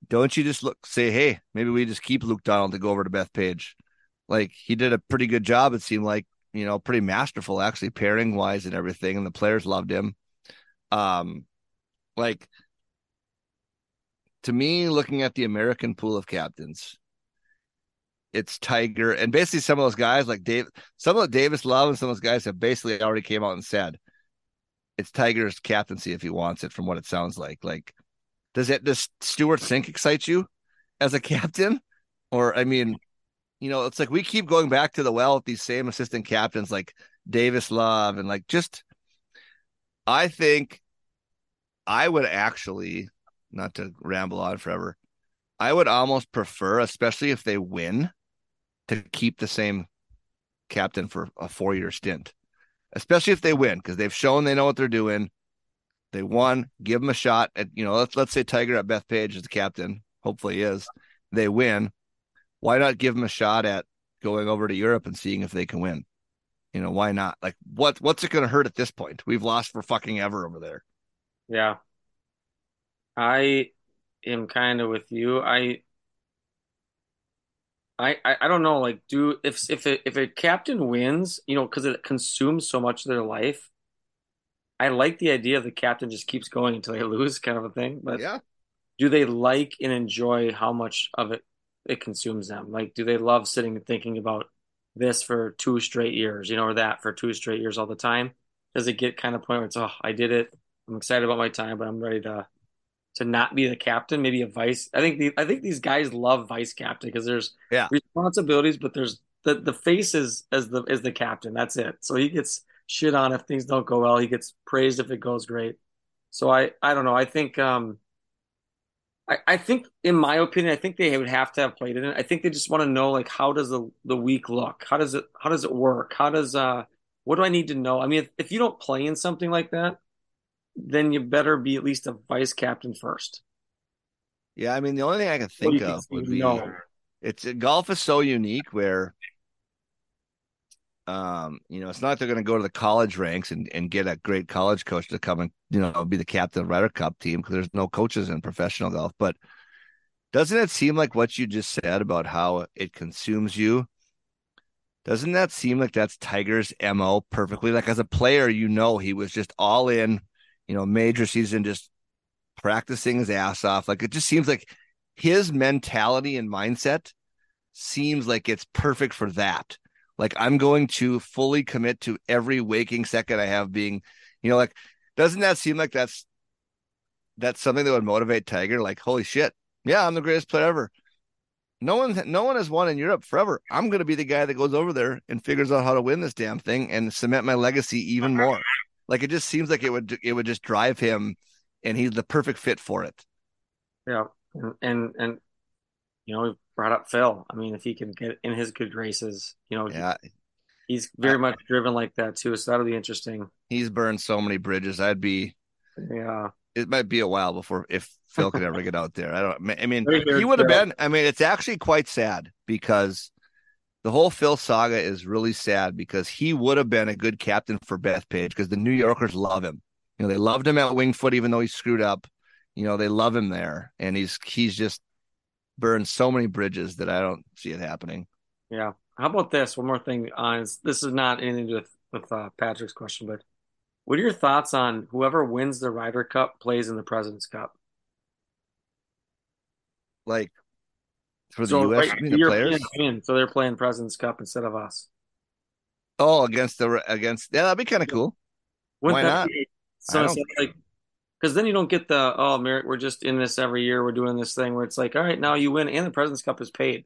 don't you just look say, hey, maybe we just keep Luke Donald to go over to Bethpage. Like he did a pretty good job, it seemed like you know, pretty masterful actually pairing wise and everything, and the players loved him. Um, like to me, looking at the American pool of captains, it's Tiger and basically some of those guys like Dave, some of the Davis Love and some of those guys have basically already came out and said it's Tiger's captaincy if he wants it. From what it sounds like, like does it does Stewart Cink excite you as a captain? Or I mean, you know, it's like we keep going back to the well with these same assistant captains like Davis Love and like just I think I would actually not to ramble on forever. I would almost prefer, especially if they win, to keep the same captain for a four year stint. Especially if they win, because they've shown they know what they're doing. They won, give them a shot at, you know, let's let's say Tiger at Bethpage is the captain. Hopefully is. They win why not give them a shot at going over to Europe and seeing if they can win? You know, why not? Like, what what's it going to hurt at this point? We've lost for fucking ever over there. Yeah, I am kind of with you. I I, I don't know. Like, do if if it, if a captain wins, you know, because it consumes so much of their life. I like the idea of the captain just keeps going until they lose, kind of a thing. But Yeah. do they like and enjoy how much of it it consumes them? Like, do they love sitting and thinking about this for two straight years, you know, or that for two straight years all the time? Does it get kind of point where it's, oh, I did it. I'm excited about my time, but I'm ready to to not be the captain, maybe a vice. I think the I think these guys love vice captain because there's Yeah. responsibilities, but there's the the face is as the as the captain. That's it. So he gets shit on if things don't go well. He gets praised if it goes great. So I I don't know. I think um I, I think in my opinion, I think they would have to have played in it. I think they just want to know like how does the the week look? How does it how does it work? How does uh what do I need to know? I mean, if, if you don't play in something like that, then you better be at least a vice captain first. Yeah, I mean, the only thing I can think of would be know? it's golf is so unique where um you know it's not like they're going to go to the college ranks and, and get a great college coach to come and you know be the captain of the Ryder Cup team because there's no coaches in professional golf. But doesn't it seem like what you just said about how it consumes you doesn't that seem like that's Tiger's MO perfectly? Like as a player you know he was just all in you know major season just practicing his ass off. Like it just seems like his mentality and mindset seems like it's perfect for that. Like I'm going to fully commit to every waking second I have being, you know, like doesn't that seem like that's that's something that would motivate Tiger? Like, holy shit, yeah, I'm the greatest player ever. No one, no one has won in Europe forever. I'm going to be the guy that goes over there and figures out how to win this damn thing and cement my legacy even more. Like it just seems like it would, it would just drive him, and he's the perfect fit for it. Yeah, and and, and you know, brought up Phil. I mean, if he can get in his good graces, you know, Yeah, he's very much driven like that too. So that'll be interesting. he's burned so many bridges. I'd be Yeah, it might be a while before if Phil could ever get out there. I don't. I mean, he would have been. I mean, it's actually quite sad because the whole Phil saga is really sad because he would have been a good captain for Bethpage because the New Yorkers love him. You know, they loved him at Winged Foot even though he screwed up. You know, they love him there, and he's he's just burned so many bridges that I don't see it happening. yeah. How about this? One more thing on is this is not anything to do with with uh, Patrick's question, but what are your thoughts on whoever wins the Ryder Cup plays in the President's Cup? Like for the So U.S. right, the players. so they're playing President's Cup instead of us. Oh, against the against yeah, that'd be kind of cool. Wouldn't Why not? be- so of like, because then you don't get the oh, Merrick, we're just in this every year. We're doing this thing where it's like, all right, now you win, and the President's Cup is paid.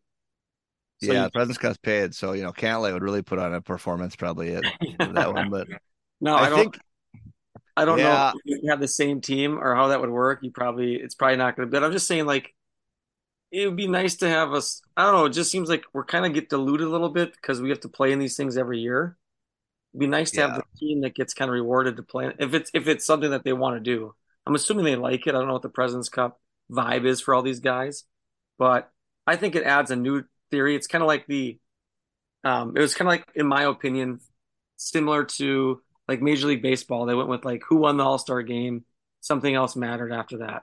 So yeah, you- the President's Cup's paid, so you know Cantlay would really put on a performance probably at that one. But no, I, I, don't. think I don't yeah. know if you have the same team or how that would work. You probably it's probably not going to. But I'm just saying, like, it would be nice to have us. I don't know. It just seems like we're kind of get diluted a little bit because we have to play in these things every year. It'd be nice to have the team that gets kind of rewarded to play if it's if it's something that they want to do. I'm assuming they like it. I don't know what the President's Cup vibe is for all these guys, but I think it adds a new theory. It's kind of like the, um, it was kind of like, in my opinion, similar to like Major League Baseball. They went with like who won the All Star game. Something else mattered after that.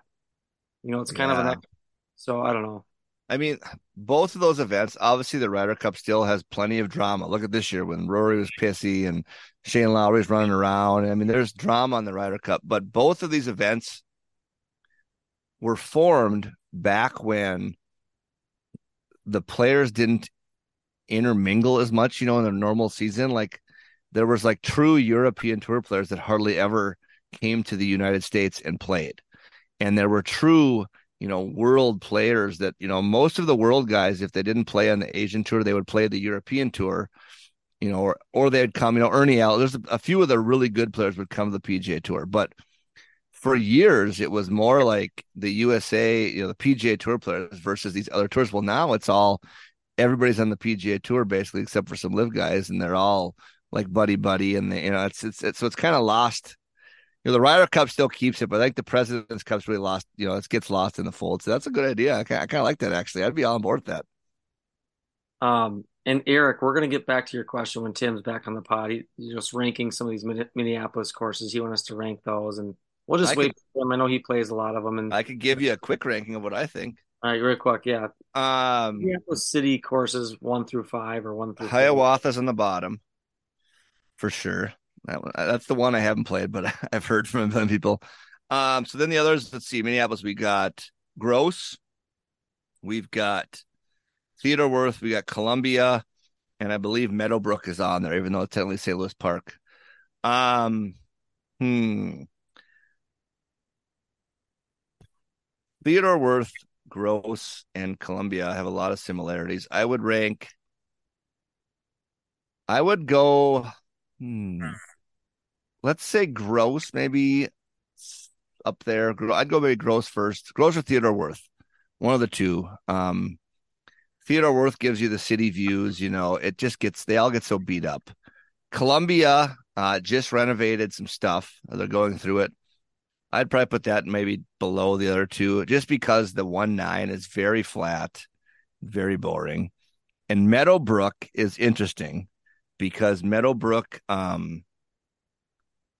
You know, it's kind of Yeah. an. So I don't know. I mean, both of those events, obviously the Ryder Cup still has plenty of drama. Look at this year when Rory was pissy and Shane Lowry's running around. I mean, there's drama on the Ryder Cup, but both of these events were formed back when the players didn't intermingle as much, you know, in the normal season. Like there was like true European tour players that hardly ever came to the United States and played. And there were true you know, world players that, you know, most of the world guys, if they didn't play on the Asian tour, they would play the European tour, you know, or, or they'd come, you know, Ernie Els, there's a, a few of the really good players would come to the PGA tour, but for years it was more like the USA, you know, the PGA tour players versus these other tours. Well, now it's all, everybody's on the PGA tour basically, except for some LIV guys and they're all like buddy buddy. And they, you know, it's, it's, it's, so it's kind of lost know, the Ryder Cup still keeps it, but I think the President's Cup's really lost. You know, it gets lost in the fold. So that's a good idea. I kind of like that actually. I'd be all on board with that. Um, and Eric, we're going to get back to your question when Tim's back on the pod. He, he's just ranking some of these Minneapolis courses. He wants us to rank those, and we'll just I wait for him. I know he plays a lot of them. And I could give you a quick ranking of what I think. All right, real quick, yeah. Um, Minneapolis City courses one through five or one through. Hiawatha's on the bottom for sure. One, that's the one I haven't played, but I've heard from some people. Um, so then the others, let's see, Minneapolis, we got Gross, we've got Theodore Wirth, we got Columbia, and I believe Meadowbrook is on there, even though it's technically St. Louis Park. Um, hmm. Theodore Wirth, Gross, and Columbia have a lot of similarities. I would rank. I would go. Hmm, let's say Gross, maybe up there. I'd go maybe Gross first. Gross or Theodore Wirth, one of the two. Um, Theodore Wirth gives you the city views. You know, it just gets they all get so beat up. Columbia uh, just renovated some stuff. They're going through it. I'd probably put that maybe below the other two, just because the one nine is very flat, very boring, and Meadowbrook is interesting because Meadowbrook, um,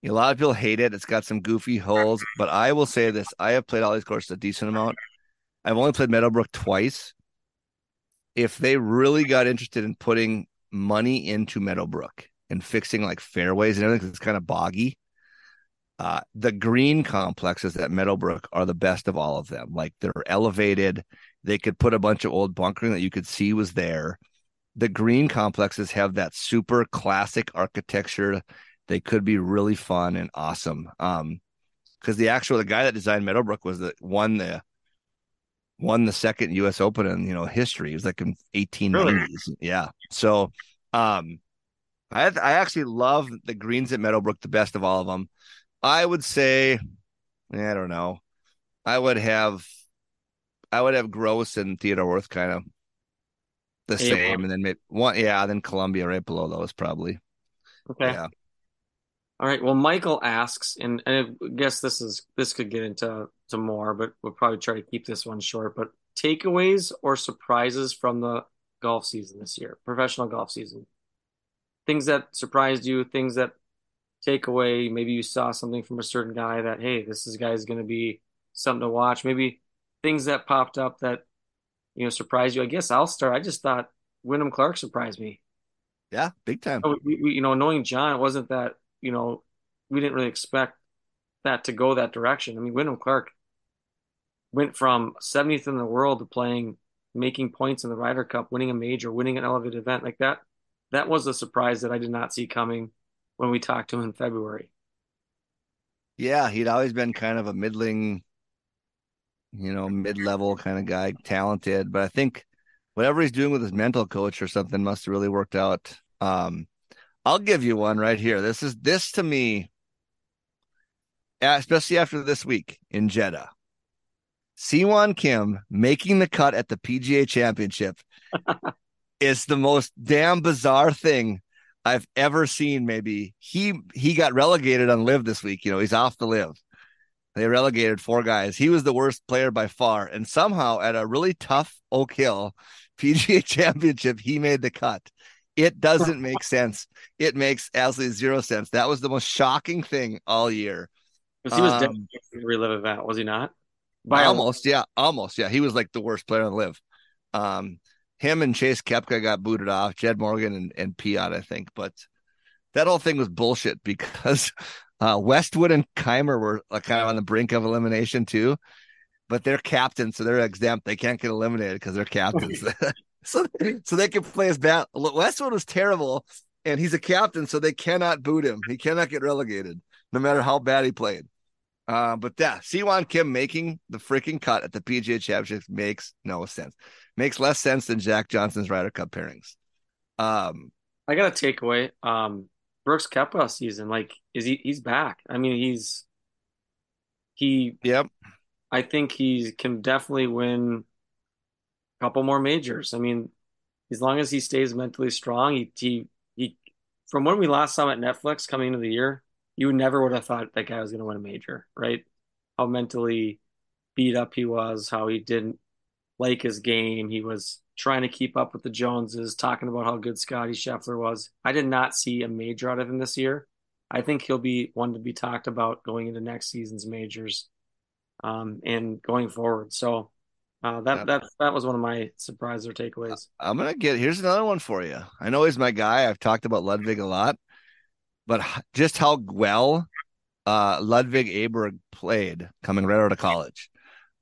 a lot of people hate it. It's got some goofy holes, but I will say this: I have played all these courses a decent amount. I've only played Meadowbrook twice. If they really got interested in putting money into Meadowbrook and fixing like fairways and everything, it's kind of boggy. Uh, the green complexes at Meadowbrook are the best of all of them. Like they're elevated. They could put a bunch of old bunkering that you could see was there. The green complexes have that super classic architecture. They could be really fun and awesome. Um, because the actual the guy that designed Meadowbrook was the won the won the second U.S. Open in you know history. It was like in 1890s. Really? Yeah. So, um, I I actually love the greens at Meadowbrook the best of all of them. I would say, I don't know. I would have, I would have Gross and Theodore Wirth kind of the same, and then maybe one, yeah, then Columbia right below those probably. Okay. Yeah. All right. Well, Michael asks, and, and I guess this is this could get into to more, but we'll probably try to keep this one short. But takeaways or surprises from the golf season this year, professional golf season, things that surprised you, things that take away. Maybe you saw something from a certain guy that hey, this is guy's going to be something to watch. Maybe things that popped up that you know surprised you. I guess I'll start. I just thought Wyndham Clark surprised me. Yeah, big time. Oh, we, we, you know, knowing John, it wasn't that you know we didn't really expect that to go that direction. I mean, Wyndham Clark went from 70th in the world to playing, making points in the Ryder Cup, winning a major, winning an elevated event like that. That was a surprise that I did not see coming when we talked to him in February. Yeah, he'd always been kind of a middling, you know, mid-level kind of guy, talented. But I think whatever he's doing with his mental coach or something must have really worked out. Um, I'll give you one right here. This is this to me, especially after this week in Jeddah. Sihwan Kim making the cut at the PGA Championship is the most damn bizarre thing I've ever seen. Maybe he he got relegated on LIV this week. You know, he's off the LIV. They relegated four guys. He was the worst player by far, and somehow at a really tough Oak Hill PGA Championship, he made the cut. It doesn't make sense. It makes absolutely zero sense. That was the most shocking thing all year. Because he was um, definitely LIV event, was he not? By almost, yeah, almost, yeah. He was like the worst player on LIV. Um, him and Chase Koepka got booted off, Jed Morgan and, and Piot, I think. But that whole thing was bullshit because uh, Westwood and Kaymer were uh, kind of on the brink of elimination too. But they're captains, so they're exempt. They can't get eliminated because they're captains. so, so they can play as bad. Westwood was terrible, and he's a captain, so they cannot boot him. He cannot get relegated, no matter how bad he played. Uh, but yeah, Sihwan Kim making the freaking cut at the PGA Championship makes no sense makes less sense than Zach Johnson's Ryder Cup pairings. Um, I got a takeaway. Um, Brooks Koepka season, like, is he? He's back. I mean, he's he. Yep. I think he can definitely win couple more majors. I mean, as long as he stays mentally strong, he he, he from when we last saw him at Netflix coming into the year, you never would have thought that guy was going to win a major, right? How mentally beat up he was, how he didn't like his game. He was trying to keep up with the Joneses, talking about how good Scotty Scheffler was. I did not see a major out of him this year. I think he'll be one to be talked about going into next season's majors um, and going forward. So Uh, that that that was one of my surprise or takeaways. I'm gonna get here's another one for you. I know he's my guy. I've talked about Ludwig a lot, but just how well uh Ludwig Aberg played coming right out of college.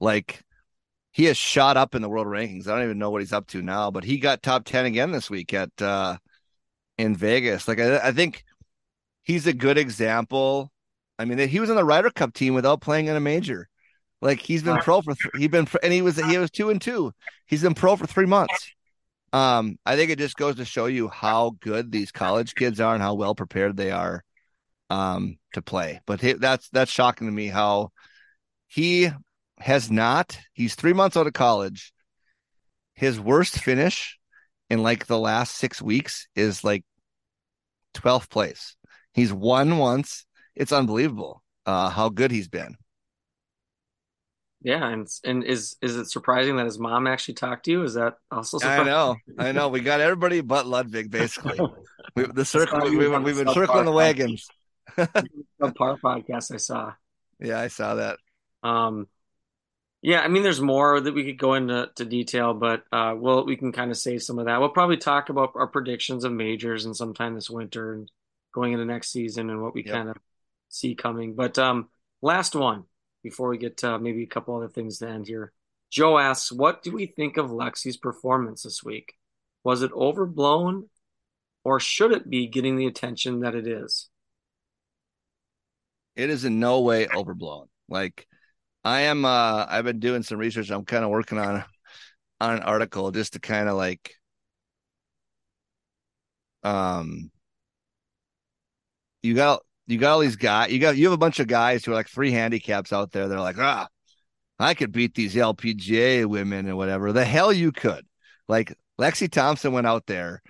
Like he has shot up in the world rankings. I don't even know what he's up to now, but he got top 10 again this week at uh in Vegas. Like I, I think he's a good example. I mean, he was on the Ryder Cup team without playing in a major. Like he's been pro for th- he been pro- and he was he was two and two. He's been pro for three months. Um, I think it just goes to show you how good these college kids are and how well prepared they are um to play. But he, that's that's shocking to me how he has not. He's three months out of college. His worst finish in like the last six weeks is like 12th place. He's won once. It's unbelievable uh, how good he's been. Yeah, and and is is it surprising that his mom actually talked to you? Is that also I know, I know. We got everybody but Ludwig basically. we, the circle we, we, we've been circling the wagons. A par podcast I saw. Yeah, I saw that. Um, yeah, I mean, there's more that we could go into to detail, but uh, well, we can kind of save some of that. We'll probably talk about our predictions of majors and sometime this winter and going into next season and what we Yep. kind of see coming. But um, last one before we get to maybe a couple other things to end here. Joe asks, "What do we think of Lexi's performance this week? Was it overblown, or should it be getting the attention that it is?" It is in no way overblown. Like I am. uh I've been doing some research. I'm kind of working on on an article just to kind of like um you got you got all these guys you got you have a bunch of guys who are like three handicaps out there they're like ah i could beat these lpga women and whatever. The hell you could. Like lexi thompson went out there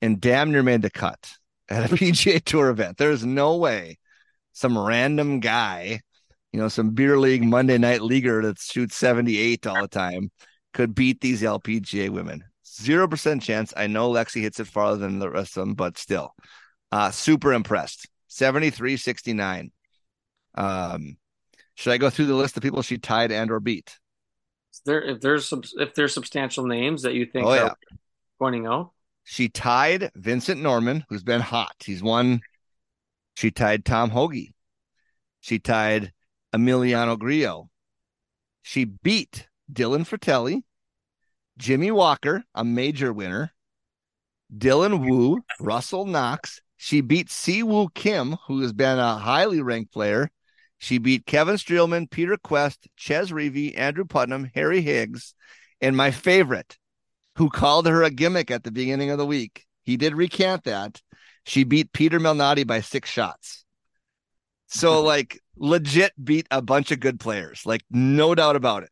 and damn near made the cut at a pga tour event. There's no way some random guy you know some beer league monday night leaguer that shoots 78 all the time could beat these lpga women. Zero percent chance. I know lexi hits it farther than the rest of them but still. Uh super impressed 73 69 um should i go through the list of people she tied and or beat? Is there if there's some if there's substantial names that you think Oh, are yeah. pointing out? she tied vincent norrman who's been hot. He's won. She tied tom hoge. She tied emiliano grillo. She beat dylan frittelli jimmy walker a major winner dylan wu russell knox she beat siwoo kim who has been a highly ranked player she beat kevin streelman peter kuest chez reavie andrew putnam harry higgs and my favorite who called her a gimmick at the beginning of the week. He did recant that. She beat Peter Malnati by six shots. So, like, legit beat a bunch of good players. Like, no doubt about it.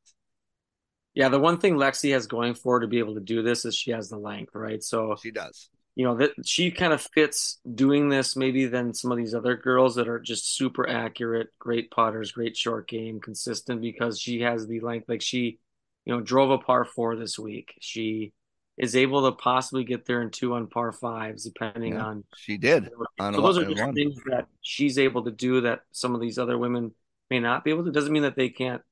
Yeah, the one thing Lexi has going for her to be able to do this is she has the length, right? So, She does. You know, that she kind of fits doing this maybe than some of these other girls that are just super accurate, great putters, great short game, consistent because she has the length. Like she, you know, drove a par four this week. She is able to possibly get there in two on par fives, depending Yeah. on She did. On so those are just things that she's able to do that some of these other women may not be able to. Doesn't mean that they can't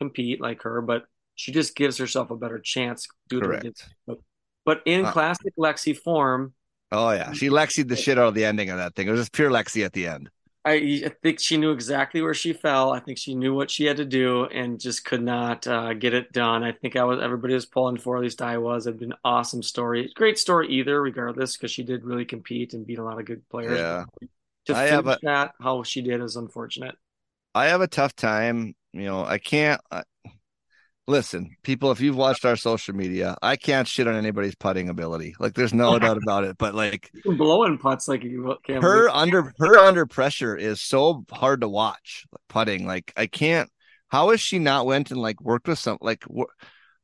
compete like her, but she just gives herself a better chance due to Correct. it. But in Uh, classic Lexi form, Oh, yeah. She Lexied the shit out of the ending of that thing. It was just pure Lexi at the end. I, I think she knew exactly where she fell. I think she knew what she had to do and just could not uh, get it done. I think I was everybody was pulling for. At least I was. It'd been an awesome story. Great story either, regardless, because she did really compete and beat a lot of good players. Yeah. To I have a- that how she did is unfortunate. I have a tough time. You know, I can't. I, listen, people, if you've watched our social media, I can't shit on anybody's putting ability. Like, there's no doubt about it. But like, blowing putts like you can't her under her under pressure is so hard to watch putting. Like, I can't. How is she not went and like worked with some like wh-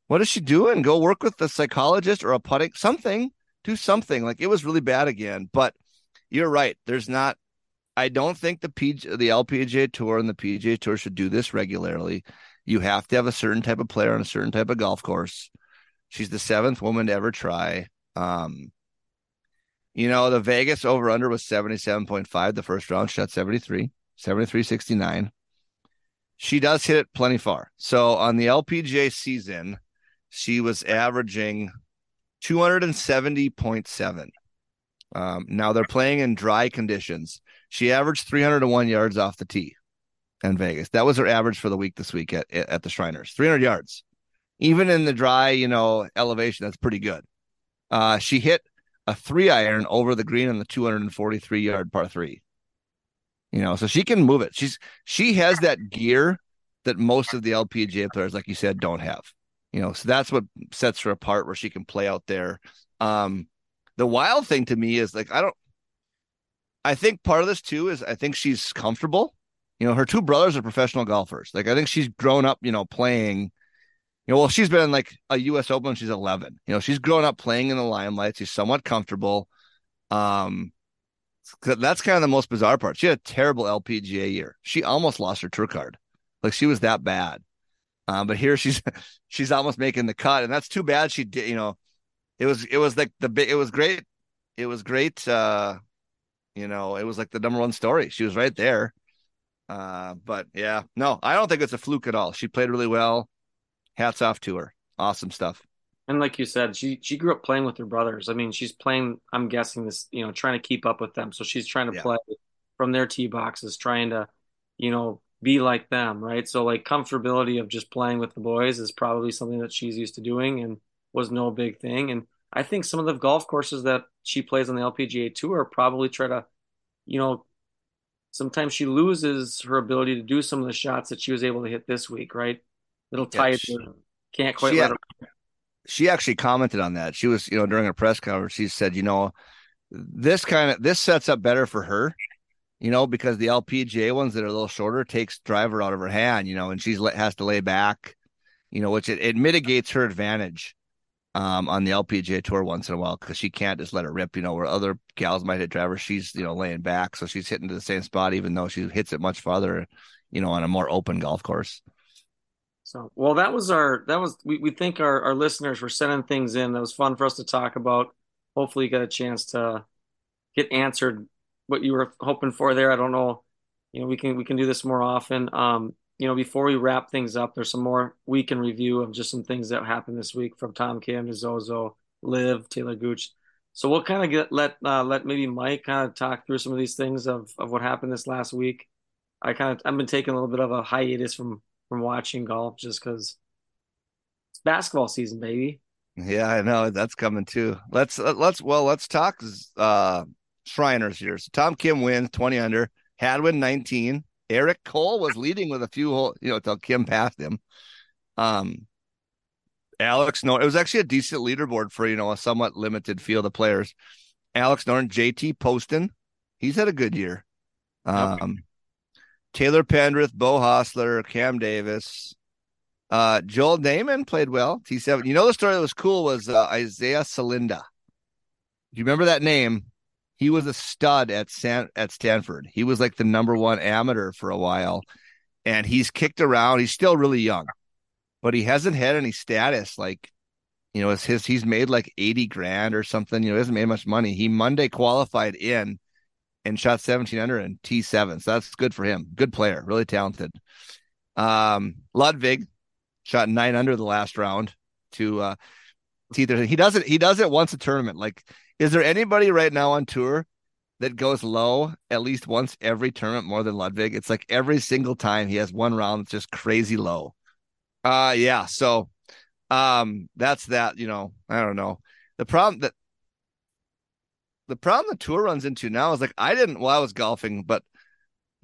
what is she doing? Go work with a psychologist or a putting something. Do something. Like it was really bad again. But you're right. There's not. I don't think the PG, the LPGA Tour and the PGA Tour should do this regularly. You have to have a certain type of player on a certain type of golf course. She's the seventh woman to ever try. Um, you know, the Vegas over under was 77.5. The first round shot 73, 73 69. She does hit it plenty far. So on the LPGA season, she was averaging 270.7. Um, now they're playing in dry conditions. She averaged 301 yards off the tee in Vegas. That was her average for the week this week at, at the Shriners 300 yards. Even in the dry, you know, elevation, that's pretty good. Uh, she hit a three iron over the green on the 243 yard par three. You know, so she can move it. She's she has that gear that most of the LPGA players, like you said, don't have. You know, so that's what sets her apart where she can play out there. Um, the wild thing to me is like I don't I think part of this too is I think she's comfortable. You know, her two brothers are professional golfers. Like I think she's grown up, you know, playing. You know, well, she's been in like a U.S. Open. She's 11. You know, she's grown up playing in the limelight. She's somewhat comfortable. Um, that's kind of the most bizarre part. She had a terrible LPGA year. She almost lost her tour card. Like she was that bad. Um, but here she's she's almost making the cut, and that's too bad. She did, you know, it was it was like the big it was great it was great uh you know it was like the number one story she was right there uh but yeah no i don't think it's a fluke at all. She played really well. Hats off to her. Awesome stuff. And like you said she she grew up playing with her brothers. I mean she's playing i'm guessing this you know trying to keep up with them. So she's trying to yeah. play from their tee boxes trying to you know be like them right? So like comfortability of just playing with the boys is probably something that she's used to doing and was no big thing. And I think some of the golf courses that she plays on the LPGA tour probably try to, you know, sometimes she loses her ability to do some of the shots that she was able to hit this week, right? Little tight, yeah, can't quite let her. She actually commented on that. She was, you know, during a press conference, she said, you know, this kind of this sets up better for her, you know, because the LPGA ones that are a little shorter takes driver out of her hand, you know, and she's has to lay back, you know, which it, it mitigates her advantage um, on the LPGA tour once in a while because she can't just let it rip, you know, where other gals might hit drivers. She's, you know, laying back. So she's hitting to the same spot, even though she hits it much farther, you know, on a more open golf course. So, well, that was our, that was, we, we think our, our listeners were sending things in. That was fun for us to talk about. Hopefully you got a chance to get answered what you were hoping for there. I don't know. You know, we can, we can do this more often. Um, you know, before we wrap things up, there's some more week in review of just some things that happened this week from Tom Kim to Zozo, LIV, Talor Gooch. So we'll kind of get let uh, let maybe Mike kind of talk through some of these things of of what happened this last week. I kind of I've been taking a little bit of a hiatus from from watching golf just because it's basketball season, baby. Yeah, I know that's coming too. Let's let's well let's talk uh Shriners here. So Tom Kim wins twenty under, Hadwin nineteen. Eric Cole was leading with a few, you know, until Kim passed him. Um, Alex no, it was actually a decent leaderboard for you know a somewhat limited field of players. Alex Noren, JT Poston, he's had a good year. Um, okay. Taylor Pendrith, Beau Hossler, Cam Davis, uh, Joel Dahmen played well. T seven. You know the story that was cool was uh, Isaiah Salinda. Do you remember that name? He was a stud at San at Stanford. He was like the number one amateur for a while, and he's kicked around. He's still really young, but he hasn't had any status. Like, you know, it's his. He's made like eighty grand or something. You know, he hasn't made much money. He Monday qualified in and shot seventeen under and T seven. So that's good for him. Good player, really talented. Um, Ludvig shot nine under the last round to uh T. He does it. He does it once a tournament. Like is there anybody right now on tour that goes low at least once every tournament more than Ludwig? It's like every single time he has one round that's just crazy low. Uh yeah, so um that's that, you know, I don't know. The problem that the problem the tour runs into now is like I didn't while I was golfing, but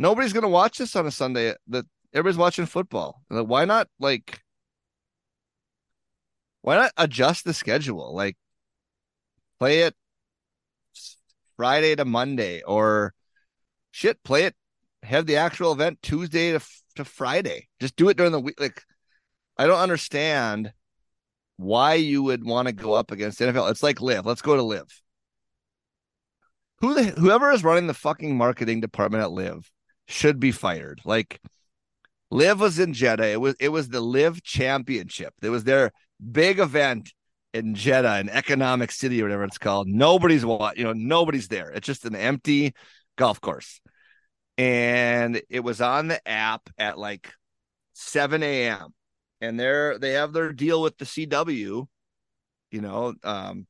nobody's gonna watch this on a Sunday that everybody's watching football. Like, why not like why not adjust the schedule? Like play it Friday to Monday or shit, play it, have the actual event Tuesday to, to Friday. Just do it during the week. Like, I don't understand why you would want to go up against NFL. It's like LIV. Let's go to LIV. Who the whoever is running the fucking marketing department at LIV should be fired. Like LIV was in Jeddah. It was it was the LIV championship. It was their big event in Jeddah, an economic city or whatever it's called. Nobody's what you know, nobody's there. It's just an empty golf course. And it was on the app at like 7 a.m. and they're they have their deal with the CW, you know. Um,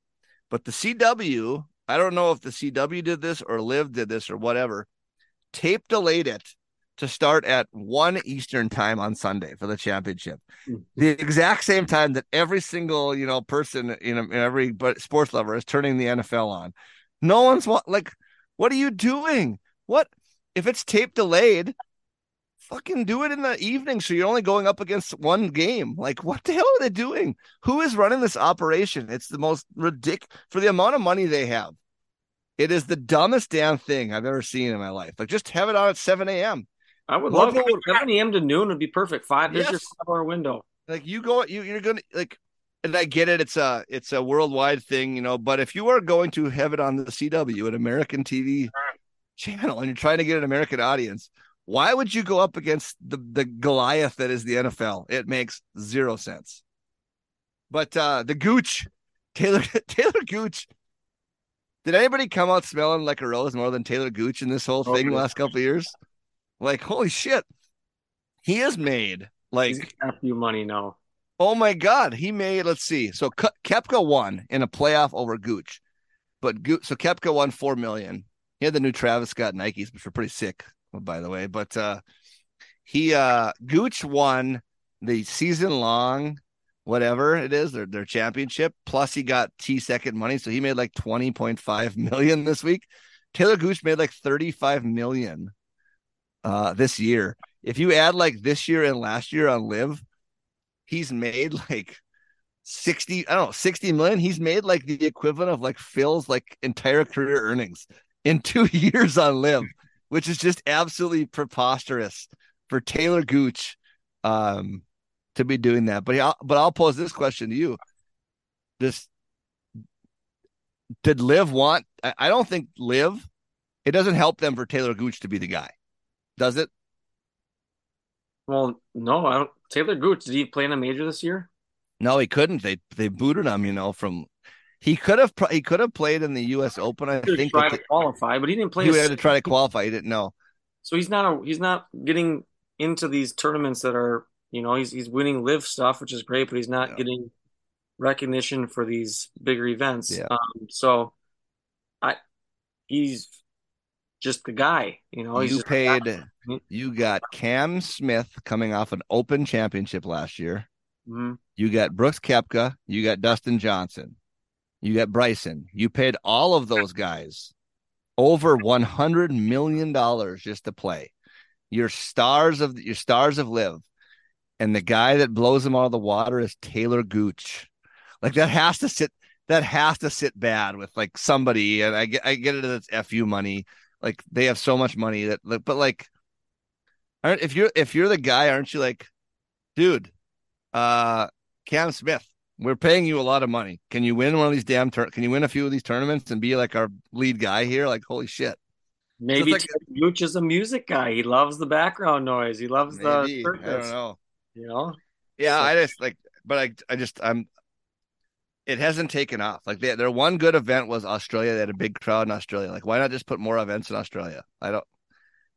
but the CW, I don't know if the CW did this or LIV did this or whatever. Tape delayed it to start at one Eastern time on Sunday for the championship. Mhm. The exact same time that every single you know person, you know, every but sports lover is turning the NFL on. No one's like, what are you doing? What if it's tape delayed? Fucking do it in the evening so you're only going up against one game. Like, what the hell are they doing? Who is running this operation? It's the most ridiculous for the amount of money they have. It is the dumbest damn thing I've ever seen in my life. Like, just have it on at 7 a.m. I would Love it. 7 a.m. to noon would be perfect. Five. There's your Yes. five hour window. like you go you you're gonna like and I get it, it's a it's a worldwide thing, you know, but if you are going to have it on the CW, an American TV channel, and you're trying to get an American audience, why would you go up against the the Goliath that is the NFL? It makes zero sense. But uh the Gooch, Talor Talor Gooch. Did anybody come out smelling like a rose more than Talor Gooch in this whole Oh, thing the last couple of years? Like, holy shit. He has made like a few money now. Oh my God, he made. Let's see. So Ke- Koepka won in a playoff over Gooch, but so Koepka won four million. He had the new Travis Scott Nikes, which were pretty sick, by the way. But uh he uh Gooch won the season long, whatever it is, their their championship. Plus he got T second money, so he made like twenty point five million this week. Talor Gooch made like thirty five million uh this year. If you add like this year and last year on LIV, he's made like 60 i don't know 60 million. He's made like the equivalent of like phil's like entire career earnings in two years on LIV which is just absolutely preposterous for Talor Gooch um to be doing that. But yeah but i'll pose this question to you. This did LIV want i, I don't think LIV it doesn't help them for Talor Gooch to be the guy does it Well, no, I don't. Talor Gooch, did he play in a major this year? No, he couldn't. They they booted him. You know, from he could have he could have played in the U.S. Open. I He think but to qualify, but he didn't play. he had to try to qualify. He didn't know. So he's not a he's not getting into these tournaments that are you know he's he's winning LIV stuff, which is great, but he's not Yeah. getting recognition for these bigger events. Yeah. Um, so I he's just the guy, you know. You just the guy. paid. You got Cam Smith coming off an Open championship last year. Mhm. You got Brooks Koepka. You got Dustin Johnson. You got Bryson. You paid all of those guys over one hundred million dollars just to play. Your stars of your stars of LIV, and the guy that blows them out of the water is Talor Gooch. Like that has to sit. That has to sit bad with like somebody. And I get I get it. It's fu money. Like they have so much money that. But like, aren't if you're if you're the guy, aren't you like, dude? Uh, Cam Smith, we're paying you a lot of money. Can you win one of these damn tur- Can you win a few of these tournaments and be like our lead guy here? Like, holy shit. Maybe like- Talor Gooch is a music guy. He loves the background noise. He loves Maybe. the I don't know. You know, Yeah, So- I just like, but I, I just, I'm. It hasn't taken off. Like they, their one good event was Australia. They had a big crowd in Australia. Like, why not just put more events in Australia? I don't.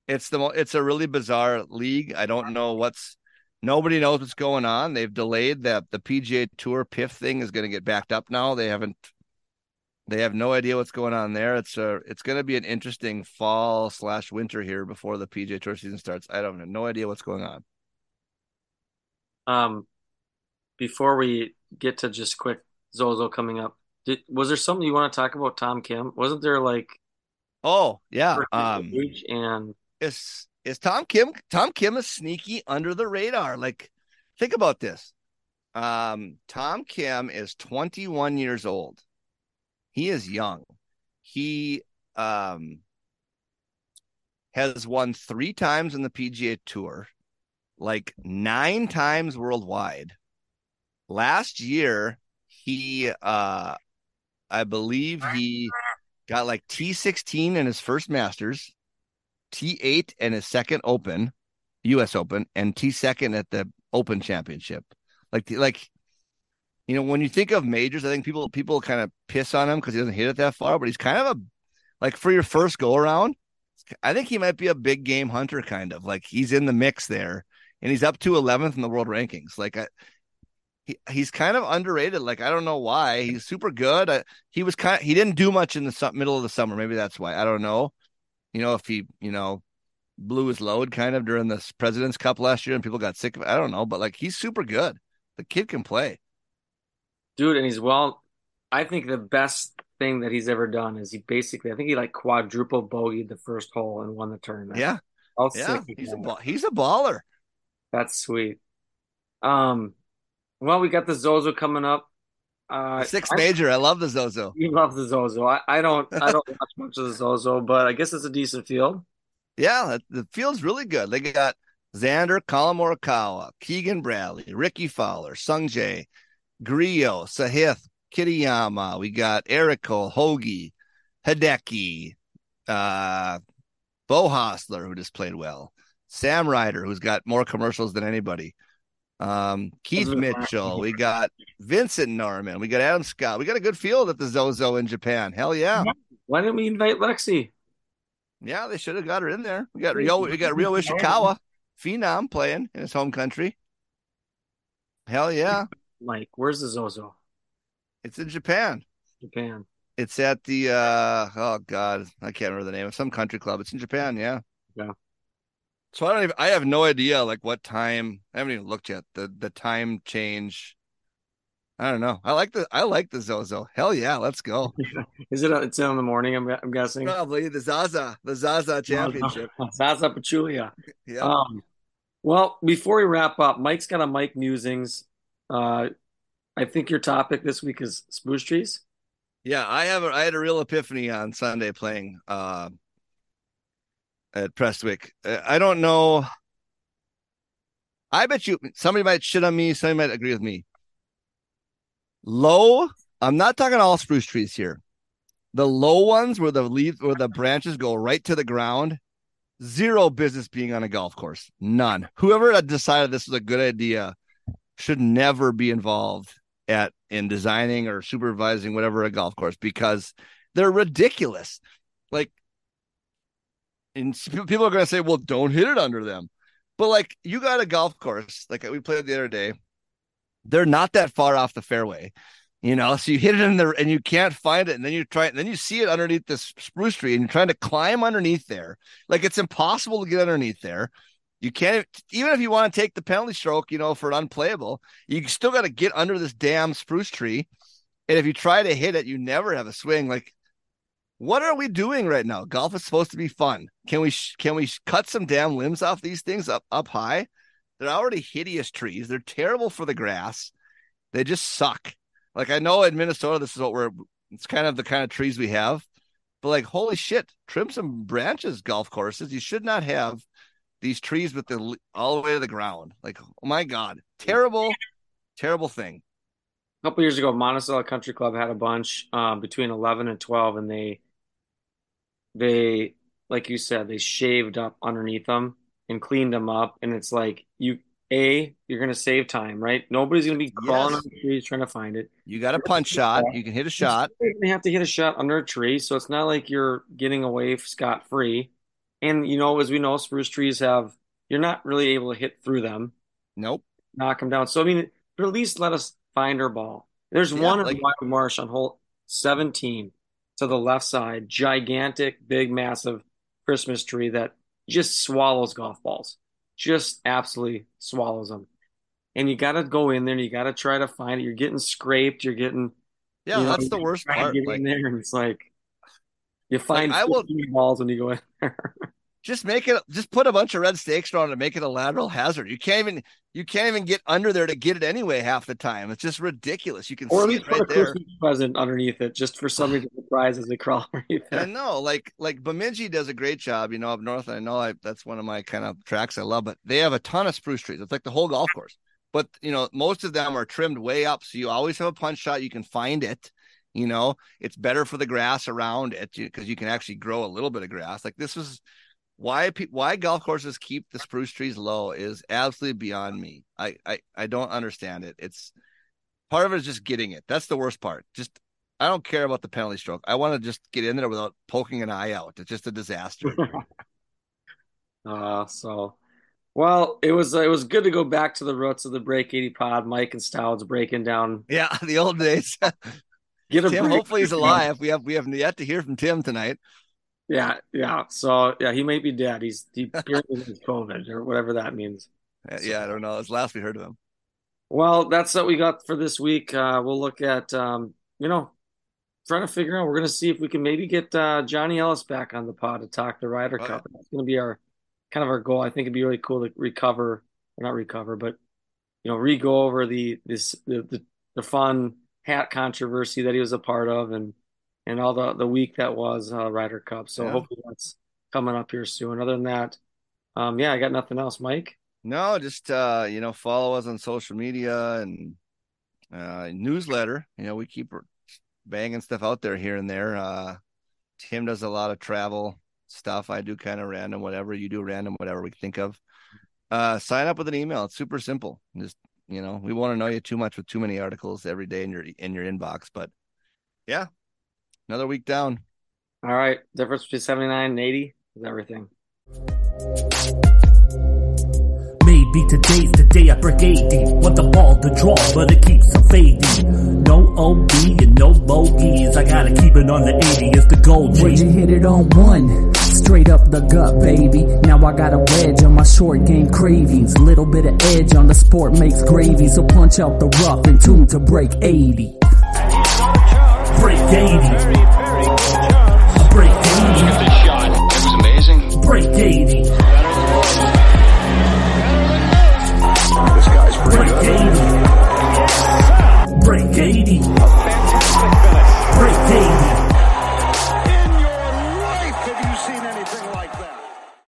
It's the it's a really bizarre league. I don't know what's. Nobody knows what's going on. They've delayed that the PGA Tour PIF thing is going to get backed up now. They haven't. They have no idea what's going on there. It's a. It's going to be an interesting fall slash winter here before the PGA Tour season starts. I don't have no idea what's going on. um, before we get to just quick Zozo coming up, did was there something you want to talk about Tom Kim? Wasn't there like Oh yeah. Um. And is is Tom Kim Tom Kim is sneaky under the radar. Like think about this. Um Tom Kim is 21 years old. He is young. He um has won 3 times in the PGA Tour, like 9 times worldwide. Last year he uh I believe he got like T16 in his first Masters. T8 and his second Open, U.S. Open, and T second at the Open Championship. Like, like, you know, when you think of majors, I think people people kind of piss on him because he doesn't hit it that far. But he's kind of a like for your first go around. I think he might be a big game hunter, kind of like he's in the mix there. and he's up to 11th in the world rankings. Like I, he, he's kind of underrated. Like I don't know why. He's super good. I, he was kind. Of, he didn't do much in the su- middle of the summer. Maybe that's why. I don't know. You know if he you know blew his load kind of during the President's Cup last year and people got sick of it. I don't know, but like he's super good. The kid can play. Dude, and he's well. I think the best thing that he's ever done is he basically, I think he like quadruple bogeyed the first hole and won the tournament. Yeah, How yeah. He's a ball, he's a baller. That's sweet. Um, well, we got the Zozo coming up. Uh, Six major. I love the Zozo. You love the Zozo. I, I don't. I don't watch much of the Zozo, but I guess it's a decent field. Yeah, the field's really good. They got Xander, Collin Morikawa, Keegan Bradley, Rickie Fowler, Sung Jae, Grillo, Sahith, Kitayama. We got Eriko, Hoge, Hideki, uh, Beau Hossler, who just played well, Sam Ryder, who's got more commercials than anybody. Um, Keith Mitchell. We got Vincent Norrman. We got Adam Scott. We got a good field at the Zozo in Japan. Hell yeah. Why didn't we invite Lexi? Yeah, they should have got her in there. We got Ryo. We got Ryo Ishikawa, phenom, playing in his home country. Hell yeah, Mike, where's the Zozo? it's in Japan. Japan. It's at the uh oh god, I can't remember the name of some country club. It's in Japan, yeah. Yeah. So I don't even I have no idea like what time I haven't even looked yet. The the time change. I don't know. I like the I like the Zozo. Hell yeah, let's go. Is it? It's in the morning. I'm, I'm guessing. Probably the Zaza, the Zaza championship. Zaza Pachulia. Yeah. Um, well, before we wrap up, Mike's got a Mike musings. Uh, I think your topic this week is spruce trees. Yeah, I have. A, I had a real epiphany on Sunday playing uh, at Prestwick. Uh, I don't know. I bet you somebody might shit on me. Somebody might agree with me. Low. I'm not talking all spruce trees here. The low ones where the leaves, where the branches go right to the ground. Zero business being on a golf course. None. Whoever decided this was a good idea should never be involved at in designing or supervising whatever a golf course because they're ridiculous. Like, and people are going to say, "Well, don't hit it under them," but like, you got a golf course like we played the other day. They're not that far off the fairway, you know. So you hit it in there and you can't find it, and then you try, and then you see it underneath this spruce tree, and you're trying to climb underneath there. Like it's impossible to get underneath there. You can't even if you want to take the penalty stroke, you know, for an unplayable, you still got to get under this damn spruce tree. And if you try to hit it, you never have a swing. Like, what are we doing right now? Golf is supposed to be fun. Can we can we cut some damn limbs off these things up up high? They're already hideous trees. They're terrible for the grass. They just suck. Like I know in Minnesota, this is what we're. It's kind of the kind of trees we have. But like, holy shit, trim some branches, golf courses. You should not have these trees with the all the way to the ground. Like, oh my god, terrible, terrible thing. A couple years ago, Monticello Country Club had a bunch um, between 11 and 12, and they, they, like you said, they shaved up underneath them and cleaned them up. And it's like you, a, you're gonna save time, right? Nobody's gonna be crawling Yes. on the trees trying to find it. You got a punch shot. You can hit a shot. They have to hit a shot under a tree, so it's not like you're getting away scot free. And you know, as we know, spruce trees have you're not really able to hit through them, Nope. knock them down. So I mean, but at least let us find our ball. There's Yeah, one like- in Wild Marsh on hole 17 to the left side, gigantic, big, massive Christmas tree that just swallows golf balls, just absolutely swallows them. And you got to go in there and you got to try to find it. You're getting scraped. You're getting Yeah, you know, that's the worst part. get Like, in there, and it's like you find I will- 15 balls when you go in there. just make it. Just put a bunch of red stakes around it and make it a lateral hazard. You can't even. You can't even get under there to get it anyway. Half the time, it's just ridiculous. You can or at least it put right a there. Christmas present underneath it, just for somebody to surprise as they crawl underneath I know, like like Bemidji does a great job, you know, up north. And I know I, that's one of my kind of tracks I love, but they have a ton of spruce trees. It's like the whole golf course. But you know, most of them are trimmed way up, so you always have a punch shot. You can find it. You know, it's better for the grass around it because you can actually grow a little bit of grass. Like this was why why golf courses keep the spruce trees low is absolutely beyond me. I I I don't understand it. It's part of it is just getting it. That's the worst part. Just I don't care about the penalty stroke. I want to just get in there without poking an eye out. It's just a disaster. Uh, so Well, it was it was good to go back to the roots of the Break 80 pod. Mike and Stouds breaking down. Yeah, the old days. Get a Tim, break. hopefully he's alive. We have we have yet to hear from Tim tonight. Yeah, yeah. So yeah, he might be dead. He's he apparently has COVID or whatever that means. Uh, Yeah, I don't know. It's last we heard of him. Well, that's what we got for this week. Uh, we'll look at um, you know, trying to figure out. We're gonna see if we can maybe get uh, Johnny Ellis back on the pod to talk the Ryder Oh, Cup. That's gonna be our kind of our goal. I think it'd be really cool to recover, or not recover, but you know, re-go over the this the the, the fun hat controversy that he was a part of, and and all the the week that was uh, Ryder Cup. So Yeah. hopefully that's coming up here soon. Other than that, um, yeah, I got nothing else, Mike. No, just uh, you know, follow us on social media and uh newsletter. You know, we keep banging stuff out there here and there. Uh Tim does a lot of travel stuff. I do kind of random whatever. You do random whatever we think of. Uh sign up with an email. It's super simple. Just you know, we won't annoy you too much with too many articles every day in your in your inbox, but yeah. Another week down. All right, difference between 79 and 80 is everything. Maybe today's the day I break 80. Want the ball to draw, but it keeps on fading. No OB and no bogeys. I gotta keep it on the 80 as the goal, Would you hit it on one? Straight up the gut, baby. Now I got a wedge on my short game cravings. Little bit of edge on the sport makes gravy. So punch out the rough and tune to break 80 break dating. Break dating. Look at this shot. It was amazing. Break dating. This guy's pretty break good. Dating. Break dating.